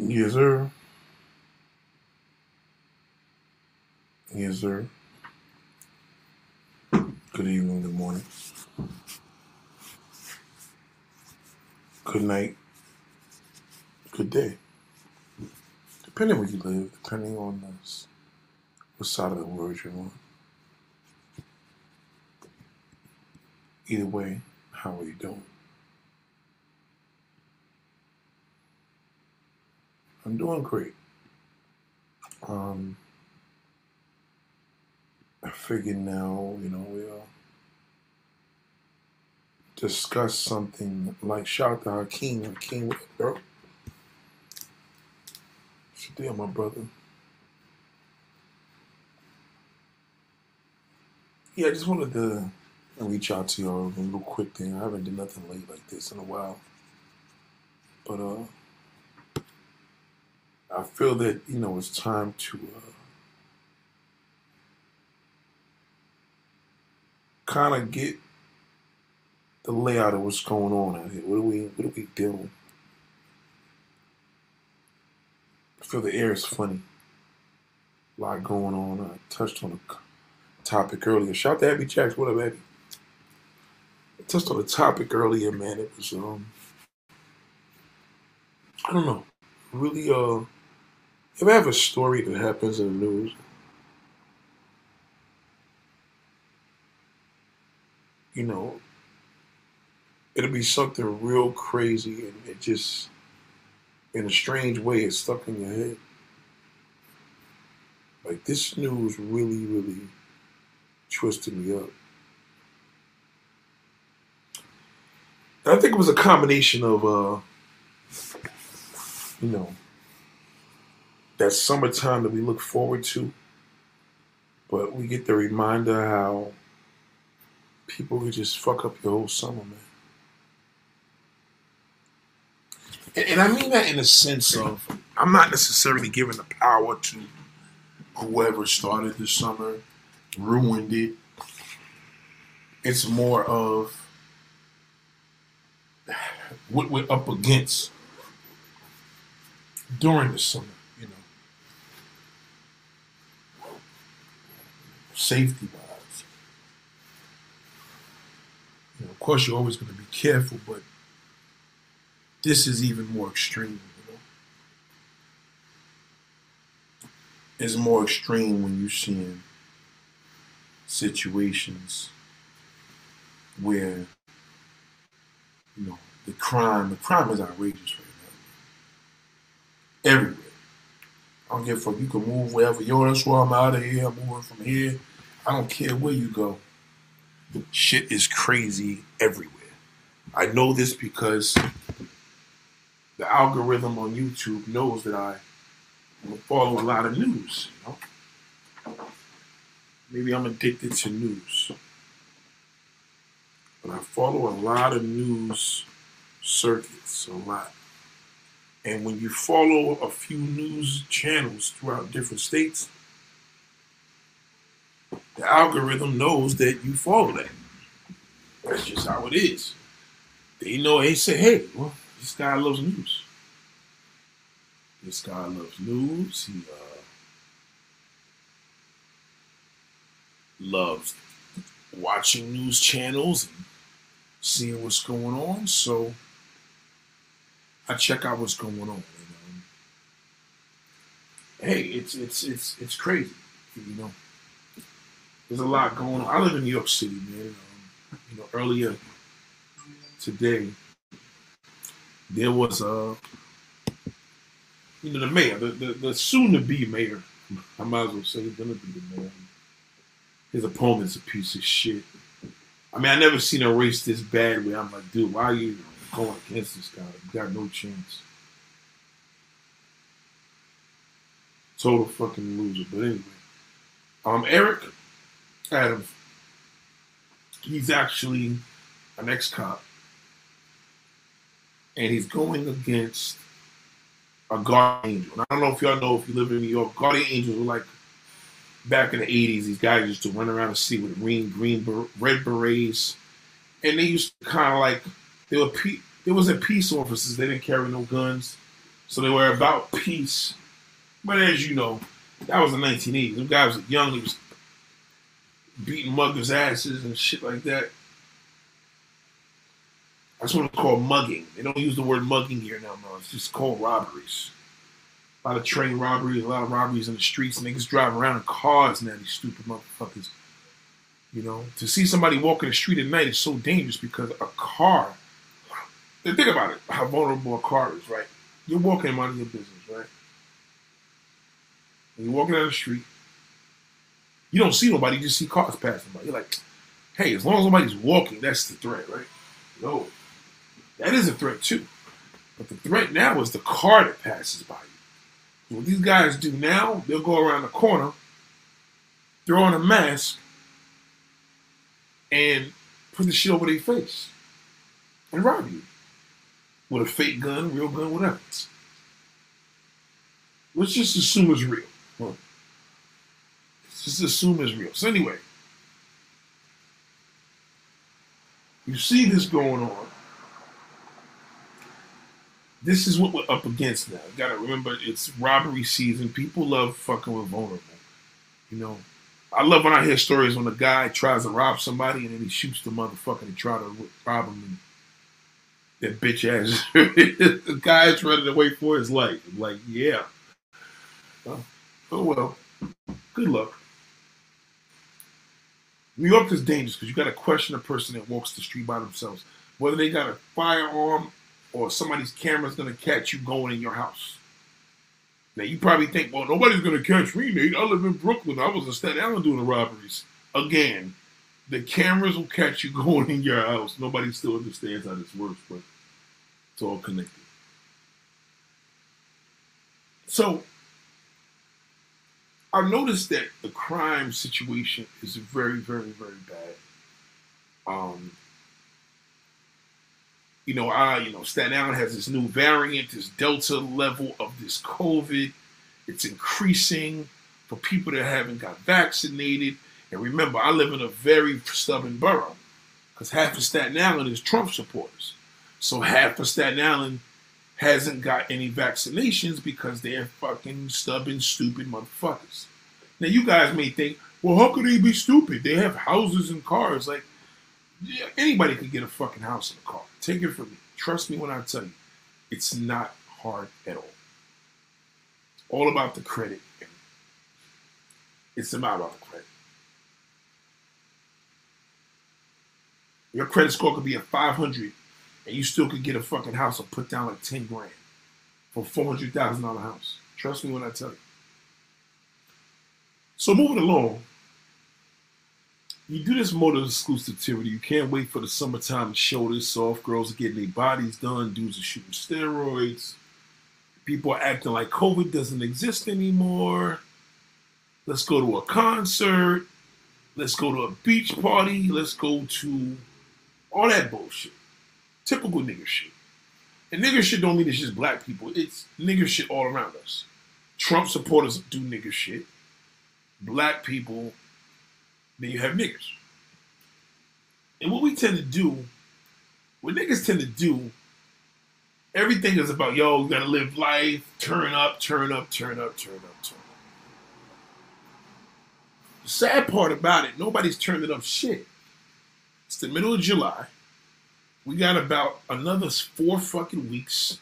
Yes, sir. Yes, sir. Good evening, good morning, good night, good day. Depending where you live, depending on this, what side of the world you're on. Either way, how are you doing? I'm doing great. Um, I figured now, you know, we'll discuss something like shout out to Hakeem. Hakeem, bro? Deal, my brother? Yeah, I just wanted to reach out to y'all a little quick thing. I haven't done nothing late like this in a while. But uh I feel that, you know, it's time to uh kind of get the layout of what's going on out here. What are we what are we doing? I feel the air is funny. A lot going on. I touched on a topic earlier. Shout out to Abby Jacks. What up, Abby? I touched on a topic earlier, man. It was um I don't know. Really uh if I have a story that happens in the news, you know, it'll be something real crazy and it just in a strange way it's stuck in your head. Like this news really, really twisted me up. And I think it was a combination of uh, you know, that summertime that we look forward to, but we get the reminder how people could just fuck up your whole summer, man. And, and I mean that in a sense of I'm not necessarily giving the power to whoever started the summer, ruined it. It's more of what we're up against during the summer, you know, safety wise. You know, of course, you're always going to be careful, but this is even more extreme. You know, it's more extreme when you're seeing situations where you know the crime. The crime is outrageous right now, everywhere. I don't give a fuck. You can move wherever. Yo, that's why I'm out of here. I'm moving from here. I don't care where you go. Shit is crazy everywhere. I know this because the algorithm on YouTube knows that I follow a lot of news. You know? Maybe I'm addicted to news. But I follow a lot of news circuits, a lot. And when you follow a few news channels throughout different states, the algorithm knows that you follow that. That's just how it is. They know, they say, hey, well, this guy loves news. This guy loves news. He uh, loves watching news channels and seeing what's going on. So I check out what's going on. You know. Hey, it's it's it's it's crazy. You know, there's a lot going on. I live in New York City, man. Um, you know, earlier today there was a you know the mayor, the, the, the soon to be mayor. I might as well say he's gonna be the mayor. His opponent's a piece of shit. I mean, I never seen a race this bad where I'm like, dude, why are you going against this guy? You got no chance. Total fucking loser. But anyway, um, Eric Adams, he's actually an ex-cop, and he's going against a guardian angel. And I don't know if y'all know if you live in New York, guardian angels were like back in the '80s. These guys used to run around the city with green, green, red berets, and they used to kind of like they were pe- they wasn't peace officers. They didn't carry no guns. So they were about peace. But as you know, that was the 1980s. Them guys were young. He was beating muggers' asses and shit like that. That's what it's called mugging. They don't use the word mugging here now, no. It's just called robberies. A lot of train robberies, a lot of robberies in the streets. Niggas drive around in cars now, these stupid motherfuckers. You know, to see somebody walking the street at night is so dangerous because a car. Think about it, how vulnerable a car is, right? You're walking out of your business, right? And you're walking down the street. You don't see nobody, you just see cars passing by. You're like, hey, as long as nobody's walking, that's the threat, right? No. That is a threat too. But the threat now is the car that passes by you. What these guys do now, they'll go around the corner, throw on a mask, and put the shit over their face and rob you with a fake gun, real gun, whatever. Let's just assume it's real. Let's just assume it's real. So anyway, you see this going on. This is what we're up against now. You gotta remember it's robbery season. People love fucking with vulnerable. You know, I love when I hear stories when a guy tries to rob somebody and then he shoots the motherfucker and try to rob him that bitch ass the guy's running away for his life. I'm like, yeah. Oh, oh well. Good luck. New York is dangerous because you got to question a person that walks the street by themselves, whether they got a firearm or somebody's camera's going to catch you going in your house. Now you probably think, well, nobody's going to catch me, Nate. I live in Brooklyn. I was in Staten Island doing the robberies. Again, the cameras will catch you going in your house. Nobody still understands how this works, but it's all connected. So I noticed that the crime situation is very, very, very bad. Um, you know, I, you know, Staten Island has this new variant, this Delta level of this COVID. It's increasing for people that haven't got vaccinated. And remember, I live in a very stubborn borough because half of Staten Island is Trump supporters. So half of Staten Island hasn't got any vaccinations because they're fucking stubborn, stupid motherfuckers. Now you guys may think, well, how could they be stupid? They have houses and cars. Like, yeah, anybody could get a fucking house and a car. Take it from me. Trust me when I tell you, it's not hard at all. It's All about the credit. It's about the. Your credit score could be a 500 and you still could get a fucking house or put down like 10 grand for a $400,000 house. Trust me when I tell you. So moving along, you do this motor exclusivity. You can't wait for the summertime to show this off. Girls are getting their bodies done. Dudes are shooting steroids. People are acting like COVID doesn't exist anymore. Let's go to a concert. Let's go to a beach party. Let's go to all that bullshit. Typical nigger shit. And nigger shit don't mean it's just black people. It's nigger shit all around us. Trump supporters do nigger shit. Black people, then you have niggers. And what we tend to do, what niggas tend to do, everything is about, yo, you gotta live life, turn up, turn up, turn up, turn up, turn up. The sad part about it, nobody's turning up shit. It's the middle of July we got about another four fucking weeks,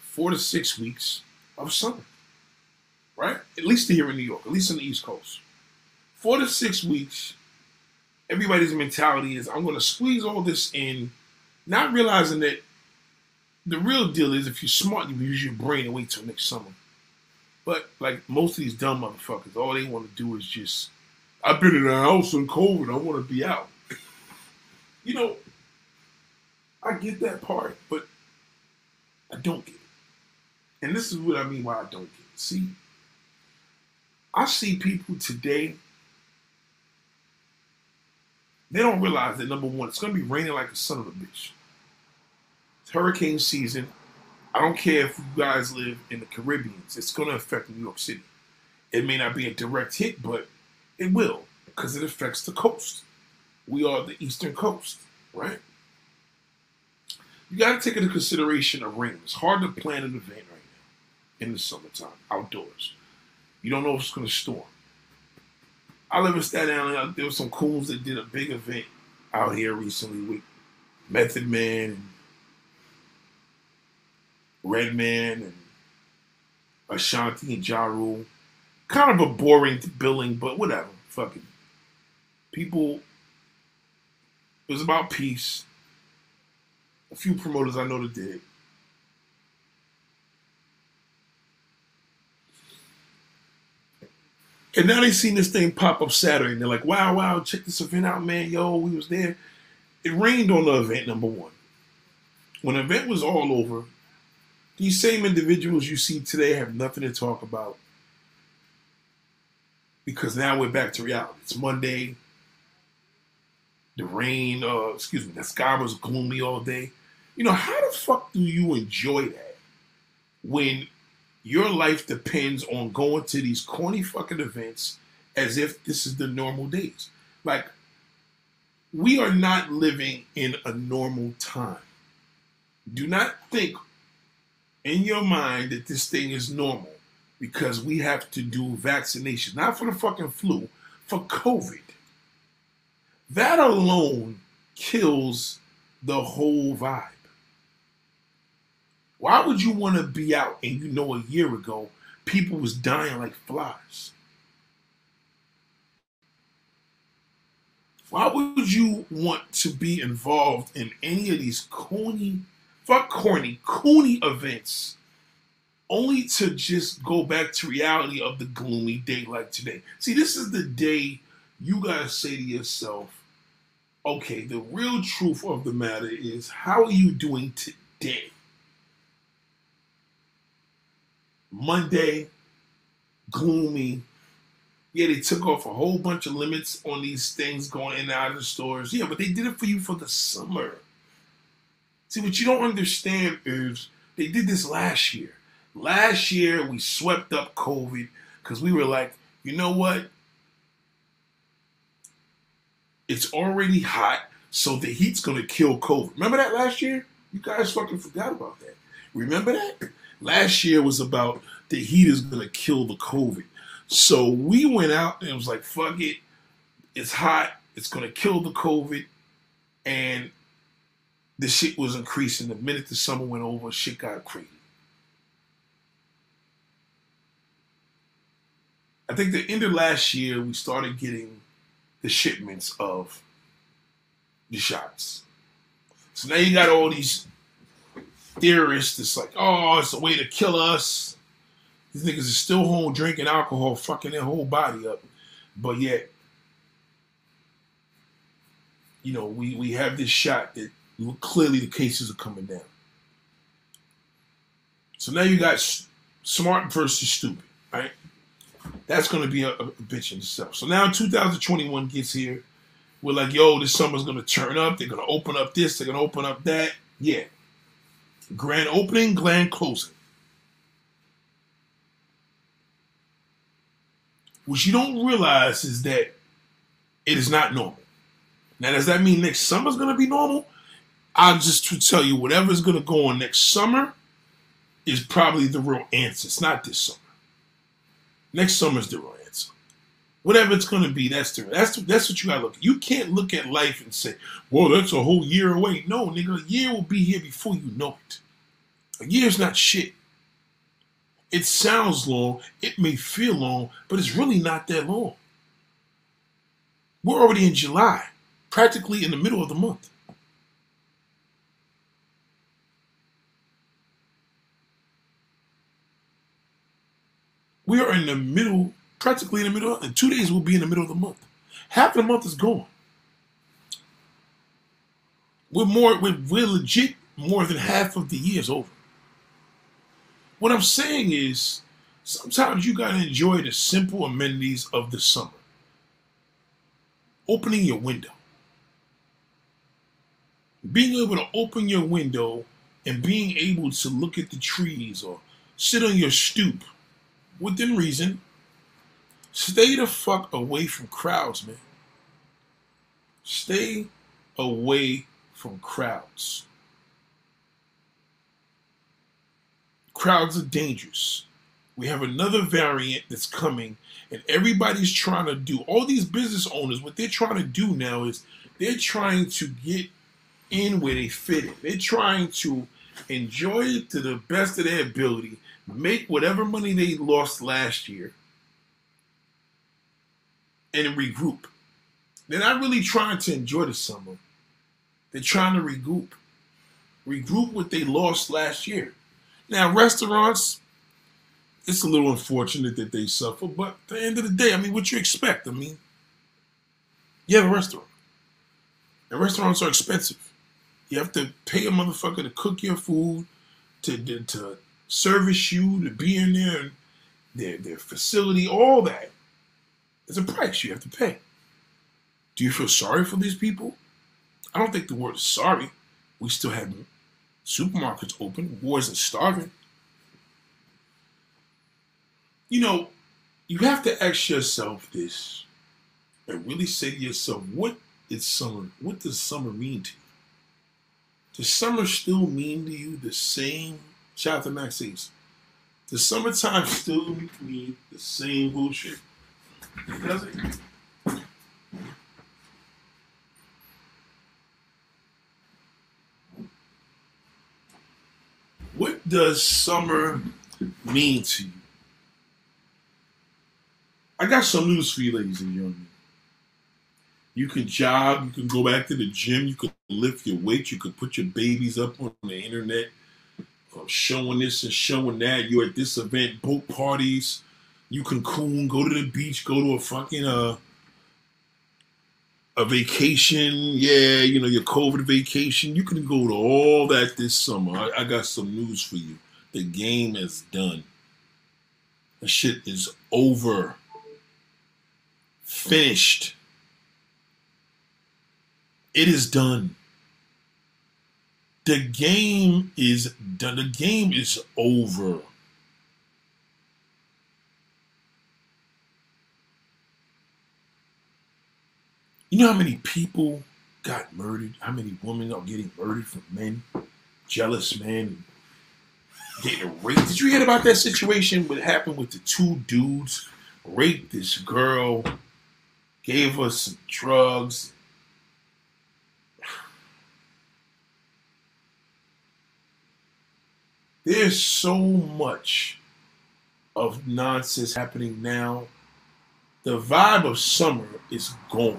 four to six weeks of summer. Right? At least here in New York, at least on the East Coast. Four to six weeks, everybody's mentality is I'm going to squeeze all this in, not realizing that the real deal is if you're smart, you use your brain and wait till next summer. But like most of these dumb motherfuckers, all they want to do is just, I've been in a house in COVID, I want to be out. You know, I get that part, but I don't get it. And this is what I mean why I don't get it. See, I see people today, they don't realize that number one, it's going to be raining like a son of a bitch. It's hurricane season. I don't care if you guys live in the Caribbean, it's going to affect New York City. It may not be a direct hit, but it will because it affects the coast. We are the eastern coast, right? you got to take into consideration a rain. It's hard to plan an event right now. in the summertime, outdoors. You don't know if it's going to storm. I live in Staten Island. There were some coons that did a big event out here recently with Method Man Redman and Ashanti and Ja Rule. Kind of a boring billing, but whatever. Fucking people. It was about peace. A few promoters I know that did. And now they seen this thing pop up Saturday, and they're like, "Wow, wow, check this event out, man! Yo, we was there." It rained on the event number one. When the event was all over, these same individuals you see today have nothing to talk about because now we're back to reality. It's Monday. The rain, uh, excuse me, the sky was gloomy all day. You know, how the fuck do you enjoy that when your life depends on going to these corny fucking events as if this is the normal days? Like, we are not living in a normal time. Do not think in your mind that this thing is normal because we have to do vaccination, not for the fucking flu, for COVID. That alone kills the whole vibe. Why would you want to be out and you know a year ago people was dying like flies? Why would you want to be involved in any of these corny fuck corny, coony events, only to just go back to reality of the gloomy day like today. See, this is the day you gotta say to yourself, okay, the real truth of the matter is, how are you doing today? Monday, gloomy. Yeah, they took off a whole bunch of limits on these things going in and out of the stores. Yeah, but they did it for you for the summer. See, what you don't understand is they did this last year. Last year, we swept up COVID because we were like, you know what? It's already hot, so the heat's to kill COVID. Remember that last year? You guys fucking forgot about that. Remember that? Last year was about the heat is to kill the COVID. So we went out and it was like, fuck it. It's hot. It's to kill the COVID. And the shit was increasing. The minute the summer went over, shit got crazy. I think the end of last year, we started getting the shipments of the shots. So now you got all these theorists that's like, oh, it's a way to kill us. These niggas are still home drinking alcohol, fucking their whole body up. But yet, you know, we, we have this shot that clearly the cases are coming down. So now you got smart versus stupid, right? That's going to be a, a, bitch in itself. So now 2021 gets here. We're like, yo, this summer's going to turn up. They're going to open up this. They're going to open up that. Yeah. Grand opening, grand closing. What you don't realize is that it is not normal. Now, does that mean next summer's going to be normal? I'll just to tell you whatever's going to go on next summer is probably the real answer. It's not this summer. Next summer's the real answer. Whatever it's going to be, that's the that's that's what you got to look. At. You can't look at life and say, "Well, that's a whole year away." No, nigga, a year will be here before you know it. A year's not shit. It sounds long. It may feel long, but it's really not that long. We're already in July, practically in the middle of the month. We are in the middle, practically in the middle. In two days, we'll be in the middle of the month. Half of the month is gone. We're more, we're, we're legit more than half of the year is over. What I'm saying is, sometimes you gotta enjoy the simple amenities of the summer. Opening your window. Being able to open your window and being able to look at the trees or sit on your stoop within reason, stay the fuck away from crowds, man. Stay away from crowds. crowds are dangerous. We have another variant that's coming, and everybody's trying to do all these business owners. What they're trying to do now is they're trying to get in where they fit in. They're trying to enjoy it to the best of their ability, make whatever money they lost last year, and regroup. They're not really trying to enjoy the summer. They're trying to regroup. Regroup what they lost last year. Now, restaurants, it's a little unfortunate that they suffer, but at the end of the day, I mean, what you expect? I mean, you have a restaurant. And restaurants are expensive. You have to pay a motherfucker to cook your food, to, to, service you, to be in there, their, their facility, all that. There's a price you have to pay. Do you feel sorry for these people? I don't think the word is sorry. We still have supermarkets open. Wars are starving. You know, you have to ask yourself this and really say to yourself, what is summer? What does summer mean to you? Does summer still mean to you the same? Shout out. Does summertime still mean the same bullshit? Does it? What does summer mean to you? I got some news for you, ladies and gentlemen. You can jog, you can go back to the gym, you can lift your weights, you can put your babies up on the internet, uh, showing this and showing that. You're at this event, boat parties. You can coon, go to the beach, go to a fucking uh a vacation. Yeah, you know your COVID vacation. You can go to all that this summer. I, I got some news for you. The game is done. The shit is over. Finished. It is done. The game is done. The game is over. You know how many people got murdered? How many women are getting murdered from men? Jealous men getting raped. Did you hear about that situation? What happened with the two dudes raped this girl, gave us some drugs, There's so much of nonsense happening now. The vibe of summer is gone.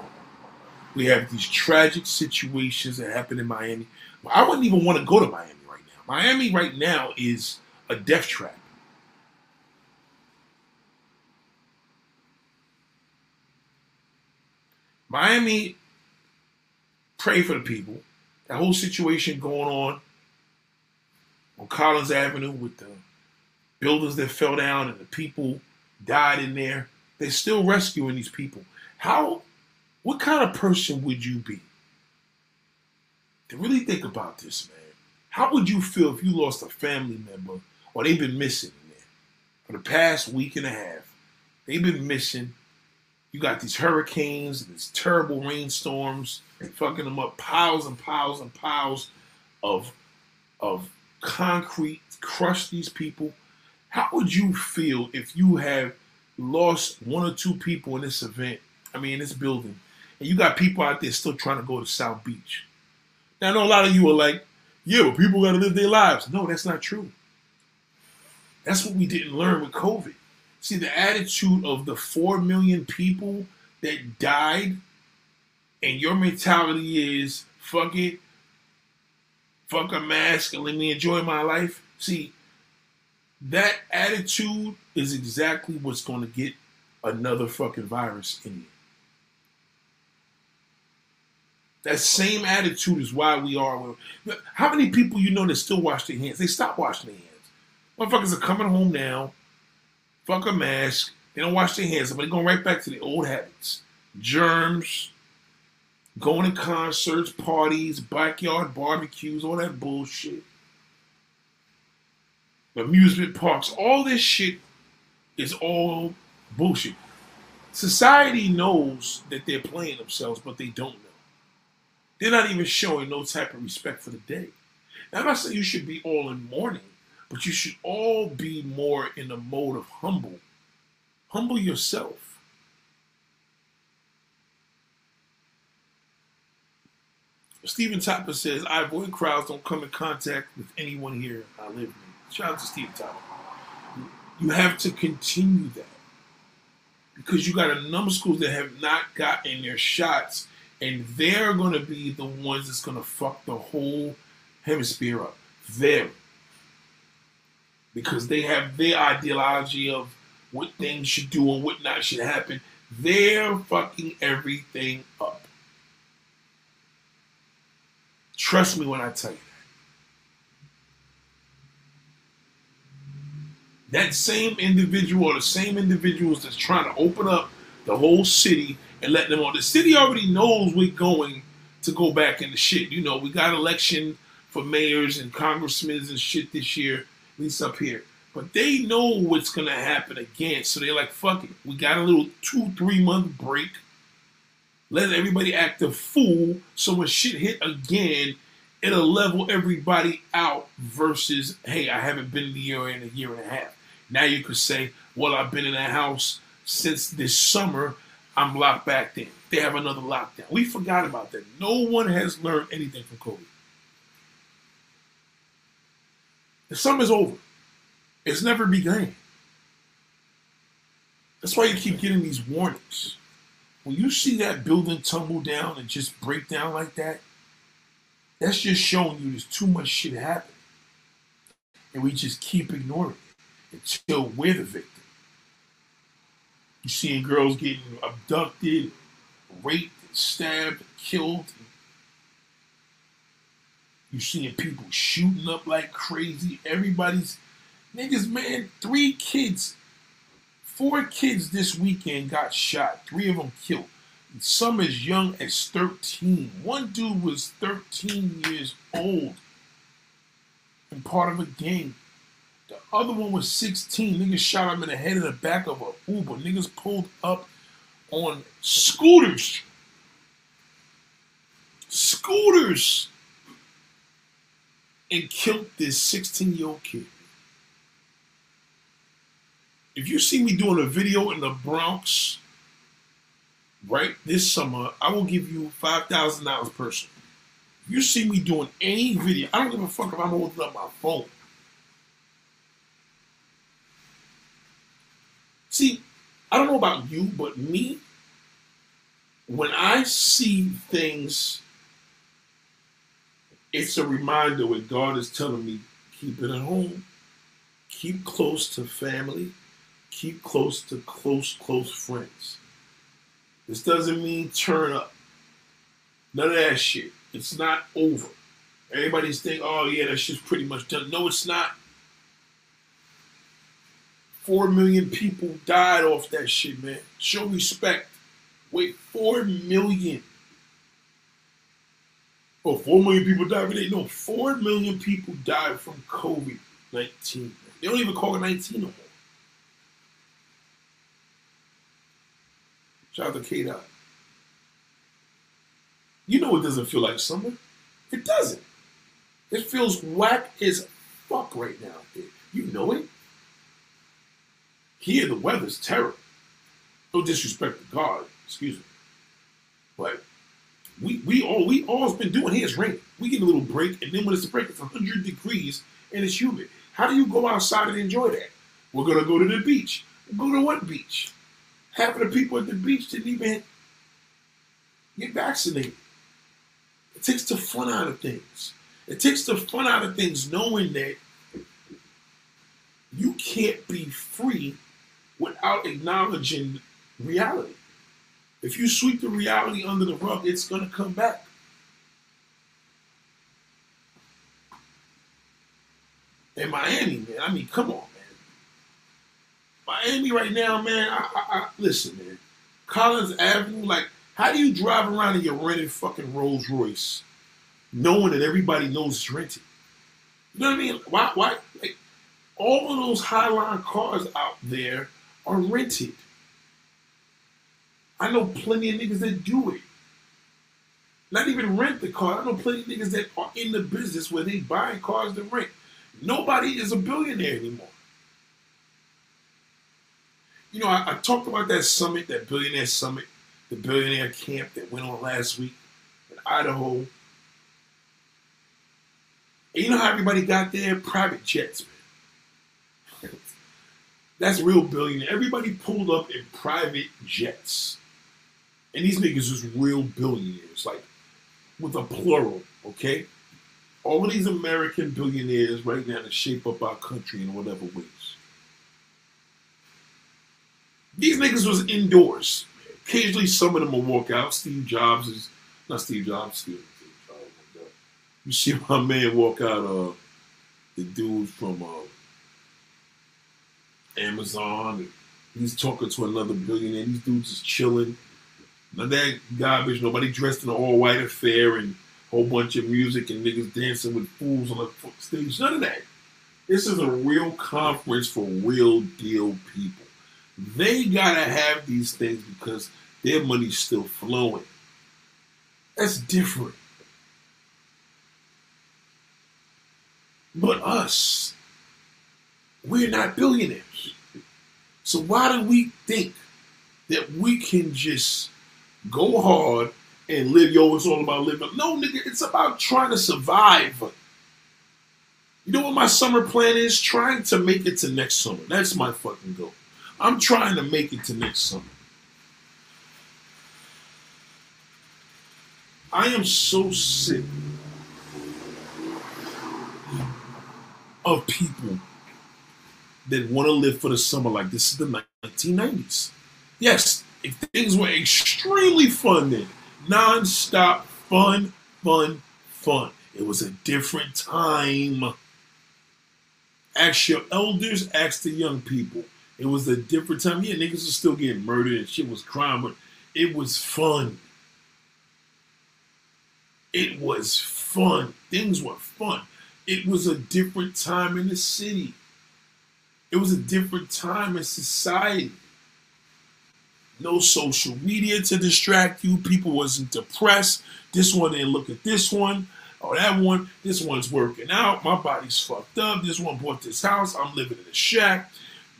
We have these tragic situations that happen in Miami. I wouldn't even want to go to Miami right now. Miami right now is a death trap. Miami, pray for the people. That whole situation going on on Collins Avenue with the buildings that fell down and the people died in there. They're still rescuing these people. How, what kind of person would you be? To really think about this, man. How would you feel if you lost a family member or they've been missing in there for the past week and a half? They've been missing. You got these hurricanes, these terrible rainstorms, fucking them up, piles and piles and piles of of concrete, crush these people. How would you feel if you have lost one or two people in this event? I mean, in this building, and you got people out there still trying to go to South Beach. Now, I know a lot of you are like, yeah, but people got to live their lives. No, that's not true. That's what we didn't learn with COVID. See, the attitude of the 4 million people that died, and your mentality is, fuck it, fuck a mask and let me enjoy my life. See, that attitude is exactly what's going to get another fucking virus in you. That same attitude is why we are. How many people you know that still wash their hands? They stop washing their hands. Motherfuckers are coming home now, fuck a mask. They don't wash their hands, but they're going right back to the old habits. Germs, going to concerts, parties, backyard barbecues, all that bullshit. Amusement parks, all this shit is all bullshit. Society knows that they're playing themselves, but they don't know. They're not even showing no type of respect for the day. Now, I'm not saying you should be all in mourning, but you should all be more in the mode of humble. Humble yourself. Stephen Tapper says, I avoid crowds, don't come in contact with anyone here I live in. Shout out to Stephen Tapper. You have to continue that. Because you got a number of schools that have not gotten their shots, and they're going to be the ones that's going to fuck the whole hemisphere up. Them. Because they have their ideology of what things should do and what not should happen. They're fucking everything up. Trust me when I tell you that. That same individual or the same individuals that's trying to open up the whole city and let them on. The city already knows we're going to go back into shit. You know, we got election for mayors and congressmen and shit this year, at least up here. But they know what's gonna happen again. So they're like, fuck it. We got a little two, three month break. Let everybody act a fool. So when shit hit again, it'll level everybody out versus, hey, I haven't been here in a year and a half. Now you could say, well, I've been in that house since this summer. I'm locked back in. They have another lockdown. We forgot about that. No one has learned anything from COVID. The summer's over. It's never begun. That's why you keep getting these warnings. When you see that building tumble down and just break down like that, that's just showing you there's too much shit happening. And we just keep ignoring it until we're the victim. You're seeing girls getting abducted, raped, stabbed, killed. You're seeing people shooting up like crazy. Everybody's niggas, man. Three kids, four kids this weekend got shot. Three of them killed. Some as young as 13. One dude was 13 years old and part of a gang. The other one was 16. Niggas shot him in the head and the back of a Uber. Niggas pulled up on scooters. Scooters. And killed this 16 year old kid. If you see me doing a video in the Bronx right this summer, I will give you $5,000 person. If you see me doing any video, I don't give a fuck if I'm holding up my phone. See, I don't know about you, but me, when I see things, it's a reminder when God is telling me, keep it at home, keep close to family, keep close to close, close friends. This doesn't mean turn up. None of that shit. It's not over. Everybody's thinking, oh yeah, that shit's pretty much done. No, it's not. Four million people died off that shit, man. Show respect. Wait, four million. Oh, four million people died every day. No, four million people died from COVID 19. They don't even call it 19 no more. Shout out to. You know it doesn't feel like summer. It doesn't. It feels whack as fuck right now. You know it. Here the weather's terrible. No disrespect to God, excuse me. But we we all we all's been doing here is rain. We get a little break, and then when it's a break, it's 100 degrees and it's humid. How do you go outside and enjoy that? We're gonna go to the beach. Go to what beach? Half of the people at the beach didn't even get vaccinated. It takes the fun out of things. It takes the fun out of things knowing that you can't be free without acknowledging reality. If you sweep the reality under the rug, it's going to come back. In Miami, man, I mean, come on, Miami right now, man. I, I, I, listen, man. Collins Avenue, like, how do you drive around in your rented fucking Rolls Royce, knowing that everybody knows it's rented? You know what I mean? Why? Why? Like, all of those Highline cars out there are rented. I know plenty of niggas that do it. Not even rent the car. I know plenty of niggas that are in the business where they buy cars to rent. Nobody is a billionaire anymore. You know, I, I talked about that summit, that billionaire summit, the billionaire camp that went on last week in Idaho. And you know how everybody got there? Private jets, man. That's real billionaire. Everybody pulled up in private jets. And these niggas was real billionaires, like with a plural, okay? All of these American billionaires right now to shape up our country in whatever ways. These niggas was indoors. Occasionally, some of them will walk out. Steve Jobs is not Steve Jobs. Steve, Jobs. Oh you see my man walk out. Uh, the dude from uh, Amazon. he's talking to another billionaire. These dudes is chilling. None that garbage. Nobody dressed in an all white affair and a whole bunch of music and niggas dancing with fools on the stage. None of that. This is a real conference for real deal people. They gotta have these things because their money's still flowing. That's different. But us, we're not billionaires. So why do we think that we can just go hard and live? Yo, it's all about living. No, nigga, it's about trying to survive. You know what my summer plan is? Trying to make it to next summer. That's my fucking goal. I'm trying to make it to next summer. I am so sick of people that want to live for the summer like this is the 1990s. Yes, if things were extremely fun then, non-stop fun, fun, fun. It was a different time. Ask your elders, ask the young people. It was a different time. Yeah, niggas was still getting murdered and shit was crime, but it was fun. It was fun. Things were fun. It was a different time in the city. It was a different time in society. No social media to distract you. People wasn't depressed. This one didn't look at this one. or that one, this one's working out. My body's fucked up. This one bought this house. I'm living in a shack.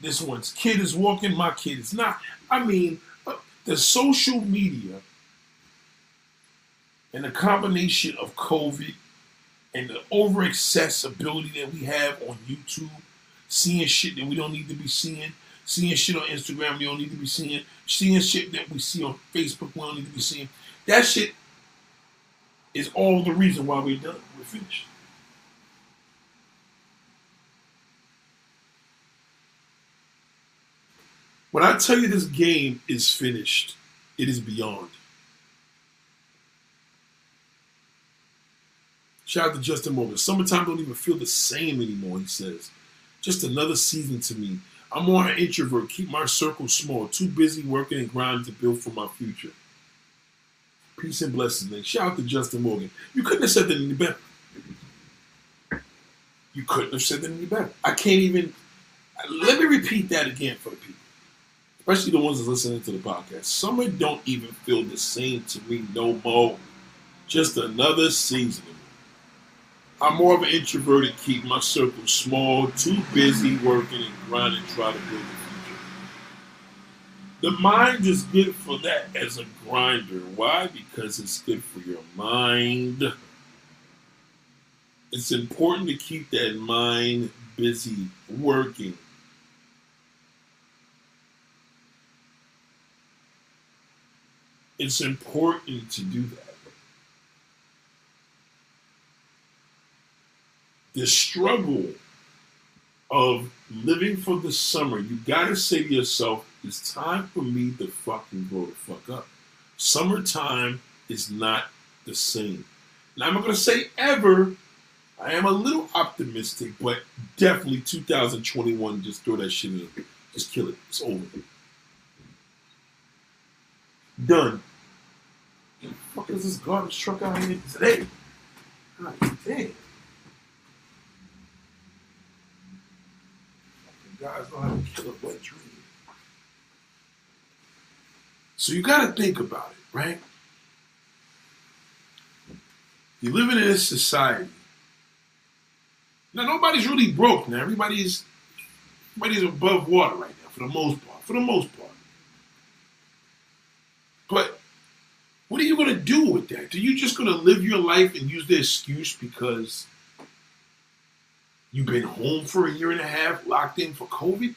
This one's kid is walking. My kid is not. I mean, uh, the social media and the combination of COVID and the over accessibility that we have on YouTube, seeing shit that we don't need to be seeing, seeing shit on Instagram we don't need to be seeing, seeing shit that we see on Facebook we don't need to be seeing. That shit is all the reason why we're done. We're finished. When I tell you this game is finished, it is beyond. Shout out to Justin Morgan. Summertime don't even feel the same anymore, he says. Just another season to me. I'm more an introvert, keep my circle small, too busy working and grinding to build for my future. Peace and blessings, man. Shout out to Justin Morgan. You couldn't have said that any better. You couldn't have said that any better. I can't even. Let me repeat that again for the people, especially the ones that's listening to the podcast. Summer don't even feel the same to me no more. Just another season I'm more of an introverted, keep my circle small, too busy working and grinding, try to build a future. The mind is good for that as a grinder. Why? Because it's good for your mind. It's important to keep that mind busy working. It's important to do that. the struggle of living for the summer, you gotta say to yourself, it's time for me to fucking grow the fuck up. Summertime is not the same. Now I'm not gonna say ever. I am a little optimistic, but definitely 2021, just throw that shit in. Just kill it. It's over. Done. The fuck is this garbage truck out here today? God damn. guys to kill a wet dream. So you got to think about it, right? You're living in a society Now nobody's really broke now. Everybody's everybody's above water right now for the most part. For the most part. But what are you gonna do with that? Are you just gonna live your life and use the excuse because you've been home for a year and a half, locked in for COVID?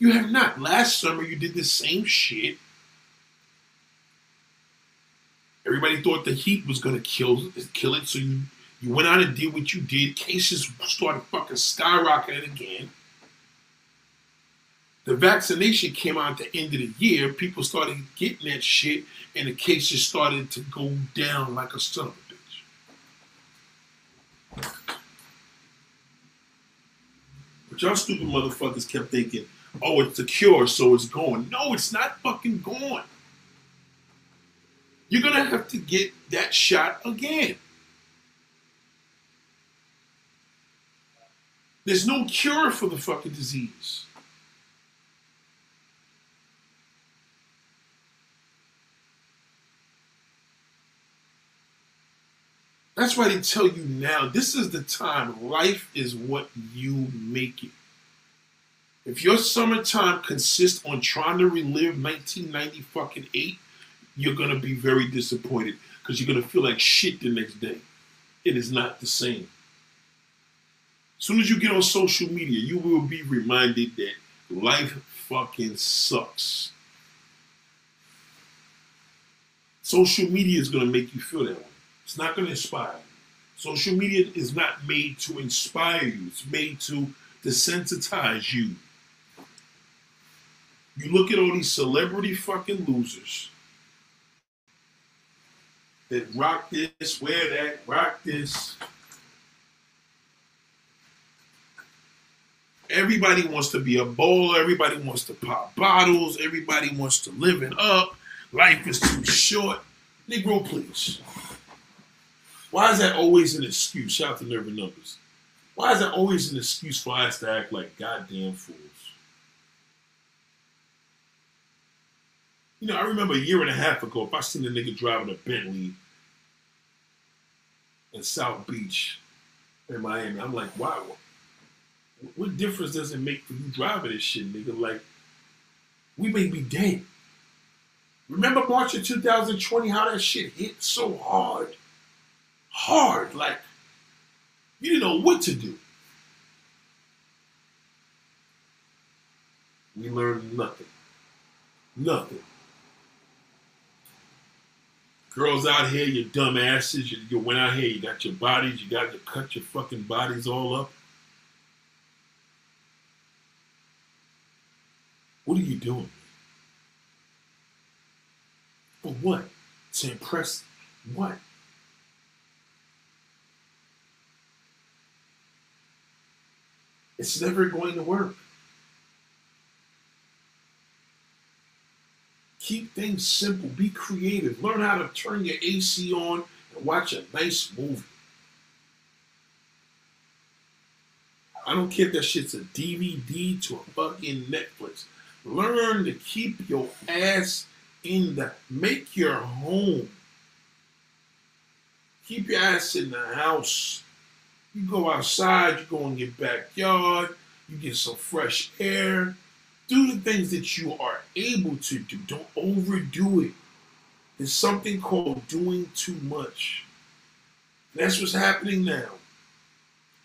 You have not. Last summer you did the same shit. Everybody thought the heat was gonna kill kill it, so you you went out and did what you did. Cases started fucking skyrocketing again. The vaccination came out at the end of the year. People started getting that shit, and the cases started to go down like a son of a bitch. But y'all stupid motherfuckers kept thinking, oh, it's a cure, so it's going. No, it's not fucking going. You're gonna have to get that shot again. There's no cure for the fucking disease. That's why they tell you now this is the time. Life is what you make it. If your summertime consists on trying to relive 1990 fucking eight, you're gonna be very disappointed because you're gonna feel like shit the next day. It is not the same. As soon as you get on social media, you will be reminded that life fucking sucks. Social media is gonna make you feel that way. It's not going to inspire you. Social media is not made to inspire you. It's made to desensitize you. You look at all these celebrity fucking losers that rock this, wear that, rock this. Everybody wants to be a bowler. Everybody wants to pop bottles. Everybody wants to live it up. Life is too short. Negro, please. Why is that always an excuse? Shout out to Nerve Numbers. Why is that always an excuse for us to act like goddamn fools? You know, I remember a year and a half ago, if I seen a nigga driving a Bentley in South Beach in Miami, I'm like, wow, what difference does it make for you driving this shit, nigga? Like, we may be dead. Remember March of 2020, how that shit hit so hard? Hard. Like, you didn't know what to do. We learned nothing. Nothing. Girls out here, you dumbasses, you, you went out here, you got your bodies, you got to cut your fucking bodies all up. What are you doing? For what? To impress what? It's never going to work. Keep things simple. Be creative. Learn how to turn your AC on and watch a nice movie. I don't care if that shit's a DVD to a fucking Netflix. Learn to keep your ass in the make your home. Keep your ass in the house. You go outside, you go in your backyard, you get some fresh air. Do the things that you are able to do. Don't overdo it. There's something called doing too much. That's what's happening now.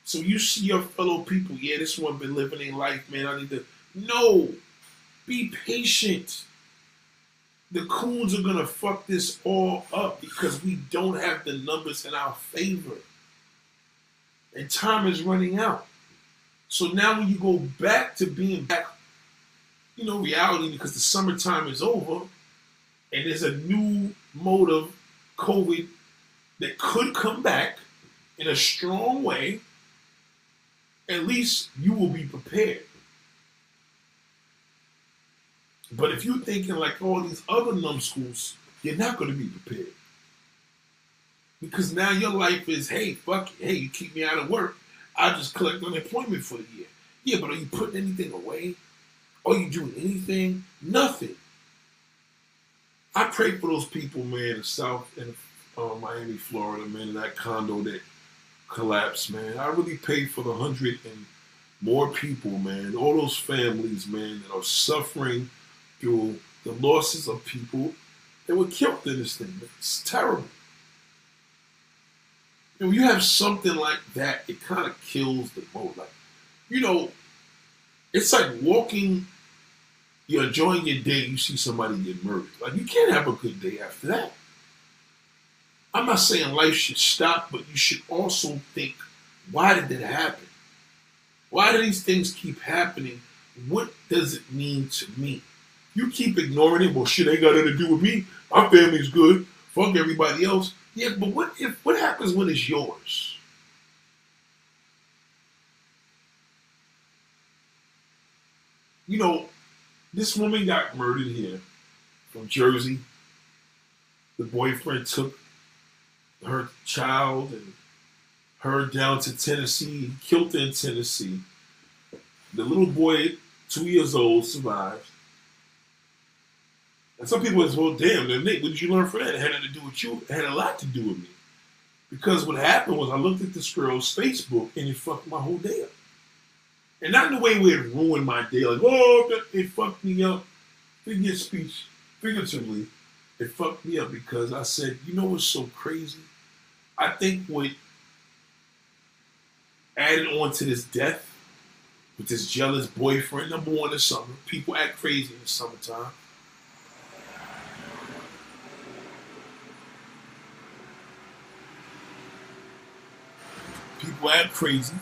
So you see your fellow people, yeah, this one been living a life, man. I need to. No, be patient. The coons are gonna fuck this all up because we don't have the numbers in our favor and time is running out. So now when you go back to being back, you know, reality because the summertime is over and there's a new mode of COVID that could come back in a strong way, at least you will be prepared. But if you're thinking like all these other numbskulls, you're not going to be prepared. Because now your life is, hey, fuck it. Hey, you keep me out of work. I just collect unemployment for the year. Yeah, but are you putting anything away? Are you doing anything? Nothing. I pray for those people, man, in South and uh, Miami, Florida, man, in that condo that collapsed, man. I really pay for the hundred and more people, man. All those families, man, that are suffering through the losses of people that were killed in this thing. It's terrible. When you have something like that, it kind of kills the boat. Like, you know, it's like walking, you're enjoying your day, you see somebody get murdered. Like, you can't have a good day after that. I'm not saying life should stop, but you should also think, why did that happen? Why do these things keep happening? What does it mean to me? You keep ignoring it. Well, shit ain't got nothing to do with me. My family's good. Fuck everybody else. Yeah, but what if what happens when it's yours? You know, this woman got murdered here from Jersey. The boyfriend took her child and her down to Tennessee, killed her in Tennessee. The little boy, two years old, survived. And some people say, well, damn, Nick, what did you learn from that? It had to do with you. It had a lot to do with me. Because what happened was I looked at this girl's Facebook and it fucked my whole day up. And not in the way where it ruined my day, like, oh, it fucked me up. Figure speech, figuratively, it fucked me up because I said, you know what's so crazy? I think what added on to this death with this jealous boyfriend, number one in summer, people act crazy in the summertime. People act crazy.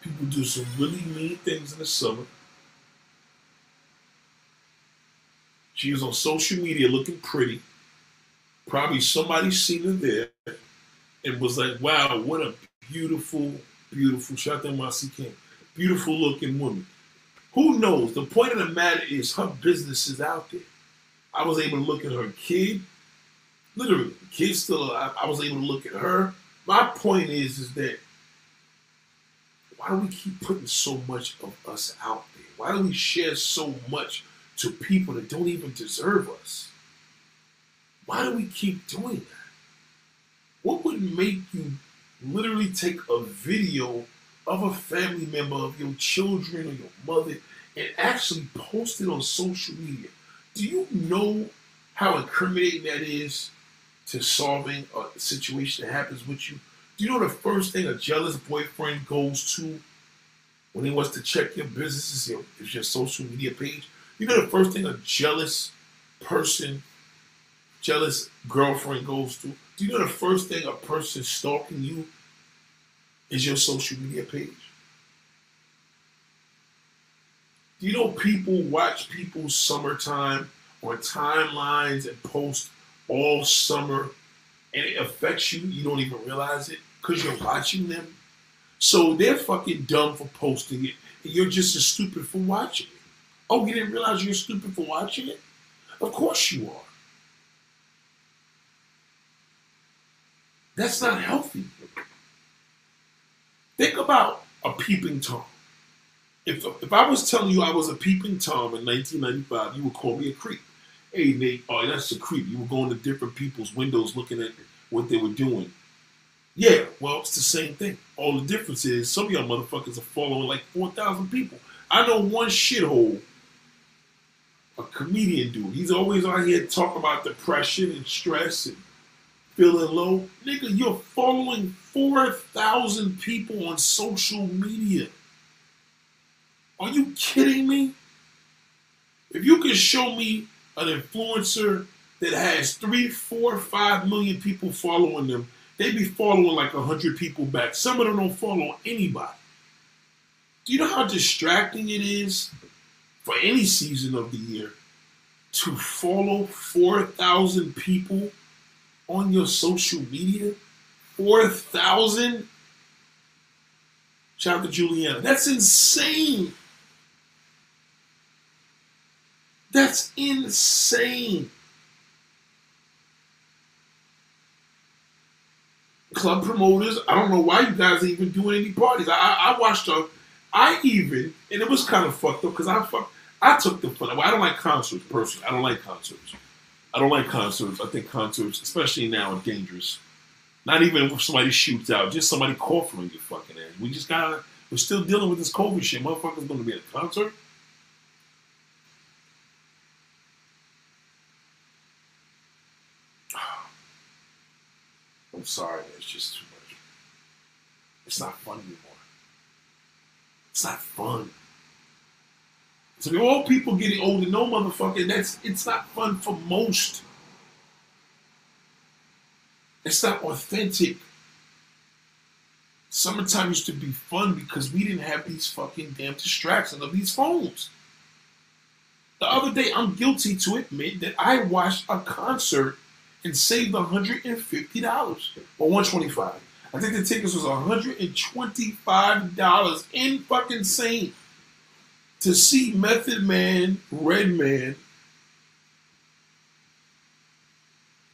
People do some really mean things in the summer. She was on social media looking pretty. Probably somebody seen her there and was like, wow, what a beautiful, beautiful, shout out to Marcy King, beautiful looking woman. Who knows? The point of the matter is her business is out there. I was able to look at her kid. Literally, kid's still alive. I was able to look at her. My point is, is that why do we keep putting so much of us out there? Why do we share so much to people that don't even deserve us? Why do we keep doing that? What would make you literally take a video of a family member of your children or your mother and actually post it on social media? Do you know how incriminating that is to solving a situation that happens with you? Do you know the first thing a jealous boyfriend goes to when he wants to check your business is your, is your social media page? You know the first thing a jealous person jealous girlfriend goes to? Do you know the first thing a person stalking you is your social media page? Do you know people watch people's summertime on timelines and post all summer and it affects you? You don't even realize it because you're watching them. So they're fucking dumb for posting it and you're just as stupid for watching it. Oh, you didn't realize you're stupid for watching it? Of course you are. That's not healthy. Think about a peeping Tom. If, if I was telling you I was a peeping Tom in 1995, you would call me a creep. Hey, Nate, oh, that's a creep. You were going to different people's windows looking at what they were doing. Yeah, well, it's the same thing. All the difference is some of y'all motherfuckers are following like 4,000 people. I know one shithole, a comedian dude. He's always out here talking about depression and stress and feeling low, nigga, you're following 4,000 people on social media. Are you kidding me? If you can show me an influencer that has three, four, five million people following them, they be following like a hundred people back. Some of them don't follow anybody. Do you know how distracting it is for any season of the year to follow 4,000 people on your social media? 4,000? Shout out to Juliana. That's insane. That's insane. Club promoters, I don't know why you guys are even doing any parties. I, I watched a, I even, and it was kind of fucked up because I fuck, I took the fun. I don't like concerts personally. I don't like concerts. I don't like concerts. I think concerts, especially now, are dangerous. Not even if somebody shoots out, just somebody coughing on your fucking ass. We just gotta. We're still dealing with this COVID shit. Motherfuckers gonna be at a concert. I'm sorry, it's just too much. It's not fun anymore. It's not fun. So the all people getting older, no motherfucker, that's it's not fun for most. It's not authentic. Summertime used to be fun because we didn't have these fucking damn distractions of these phones. The other day, I'm guilty to admit that I watched a concert and saved $150 or 125 I think the tickets was $125 in fucking insane to see Method Man, Redman,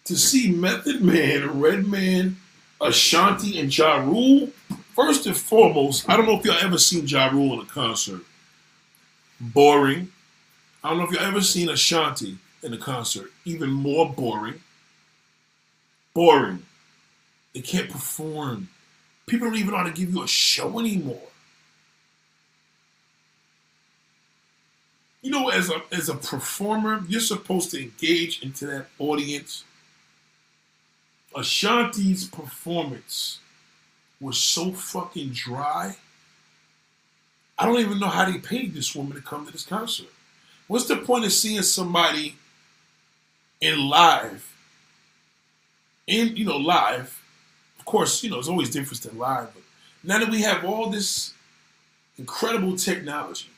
to see Method Man, Redman, Ashanti, and Ja Rule. First and foremost, I don't know if y'all ever seen Ja Rule in a concert. Boring. I don't know if y'all ever seen Ashanti in a concert. Even more boring. Boring. They can't perform. People don't even know how to give you a show anymore. You know, as a as a performer, you're supposed to engage into that audience. Ashanti's performance was so fucking dry. I don't even know how they paid this woman to come to this concert. What's the point of seeing somebody in live, in you know live? Of course, you know it's always different than live, but now that we have all this incredible technology,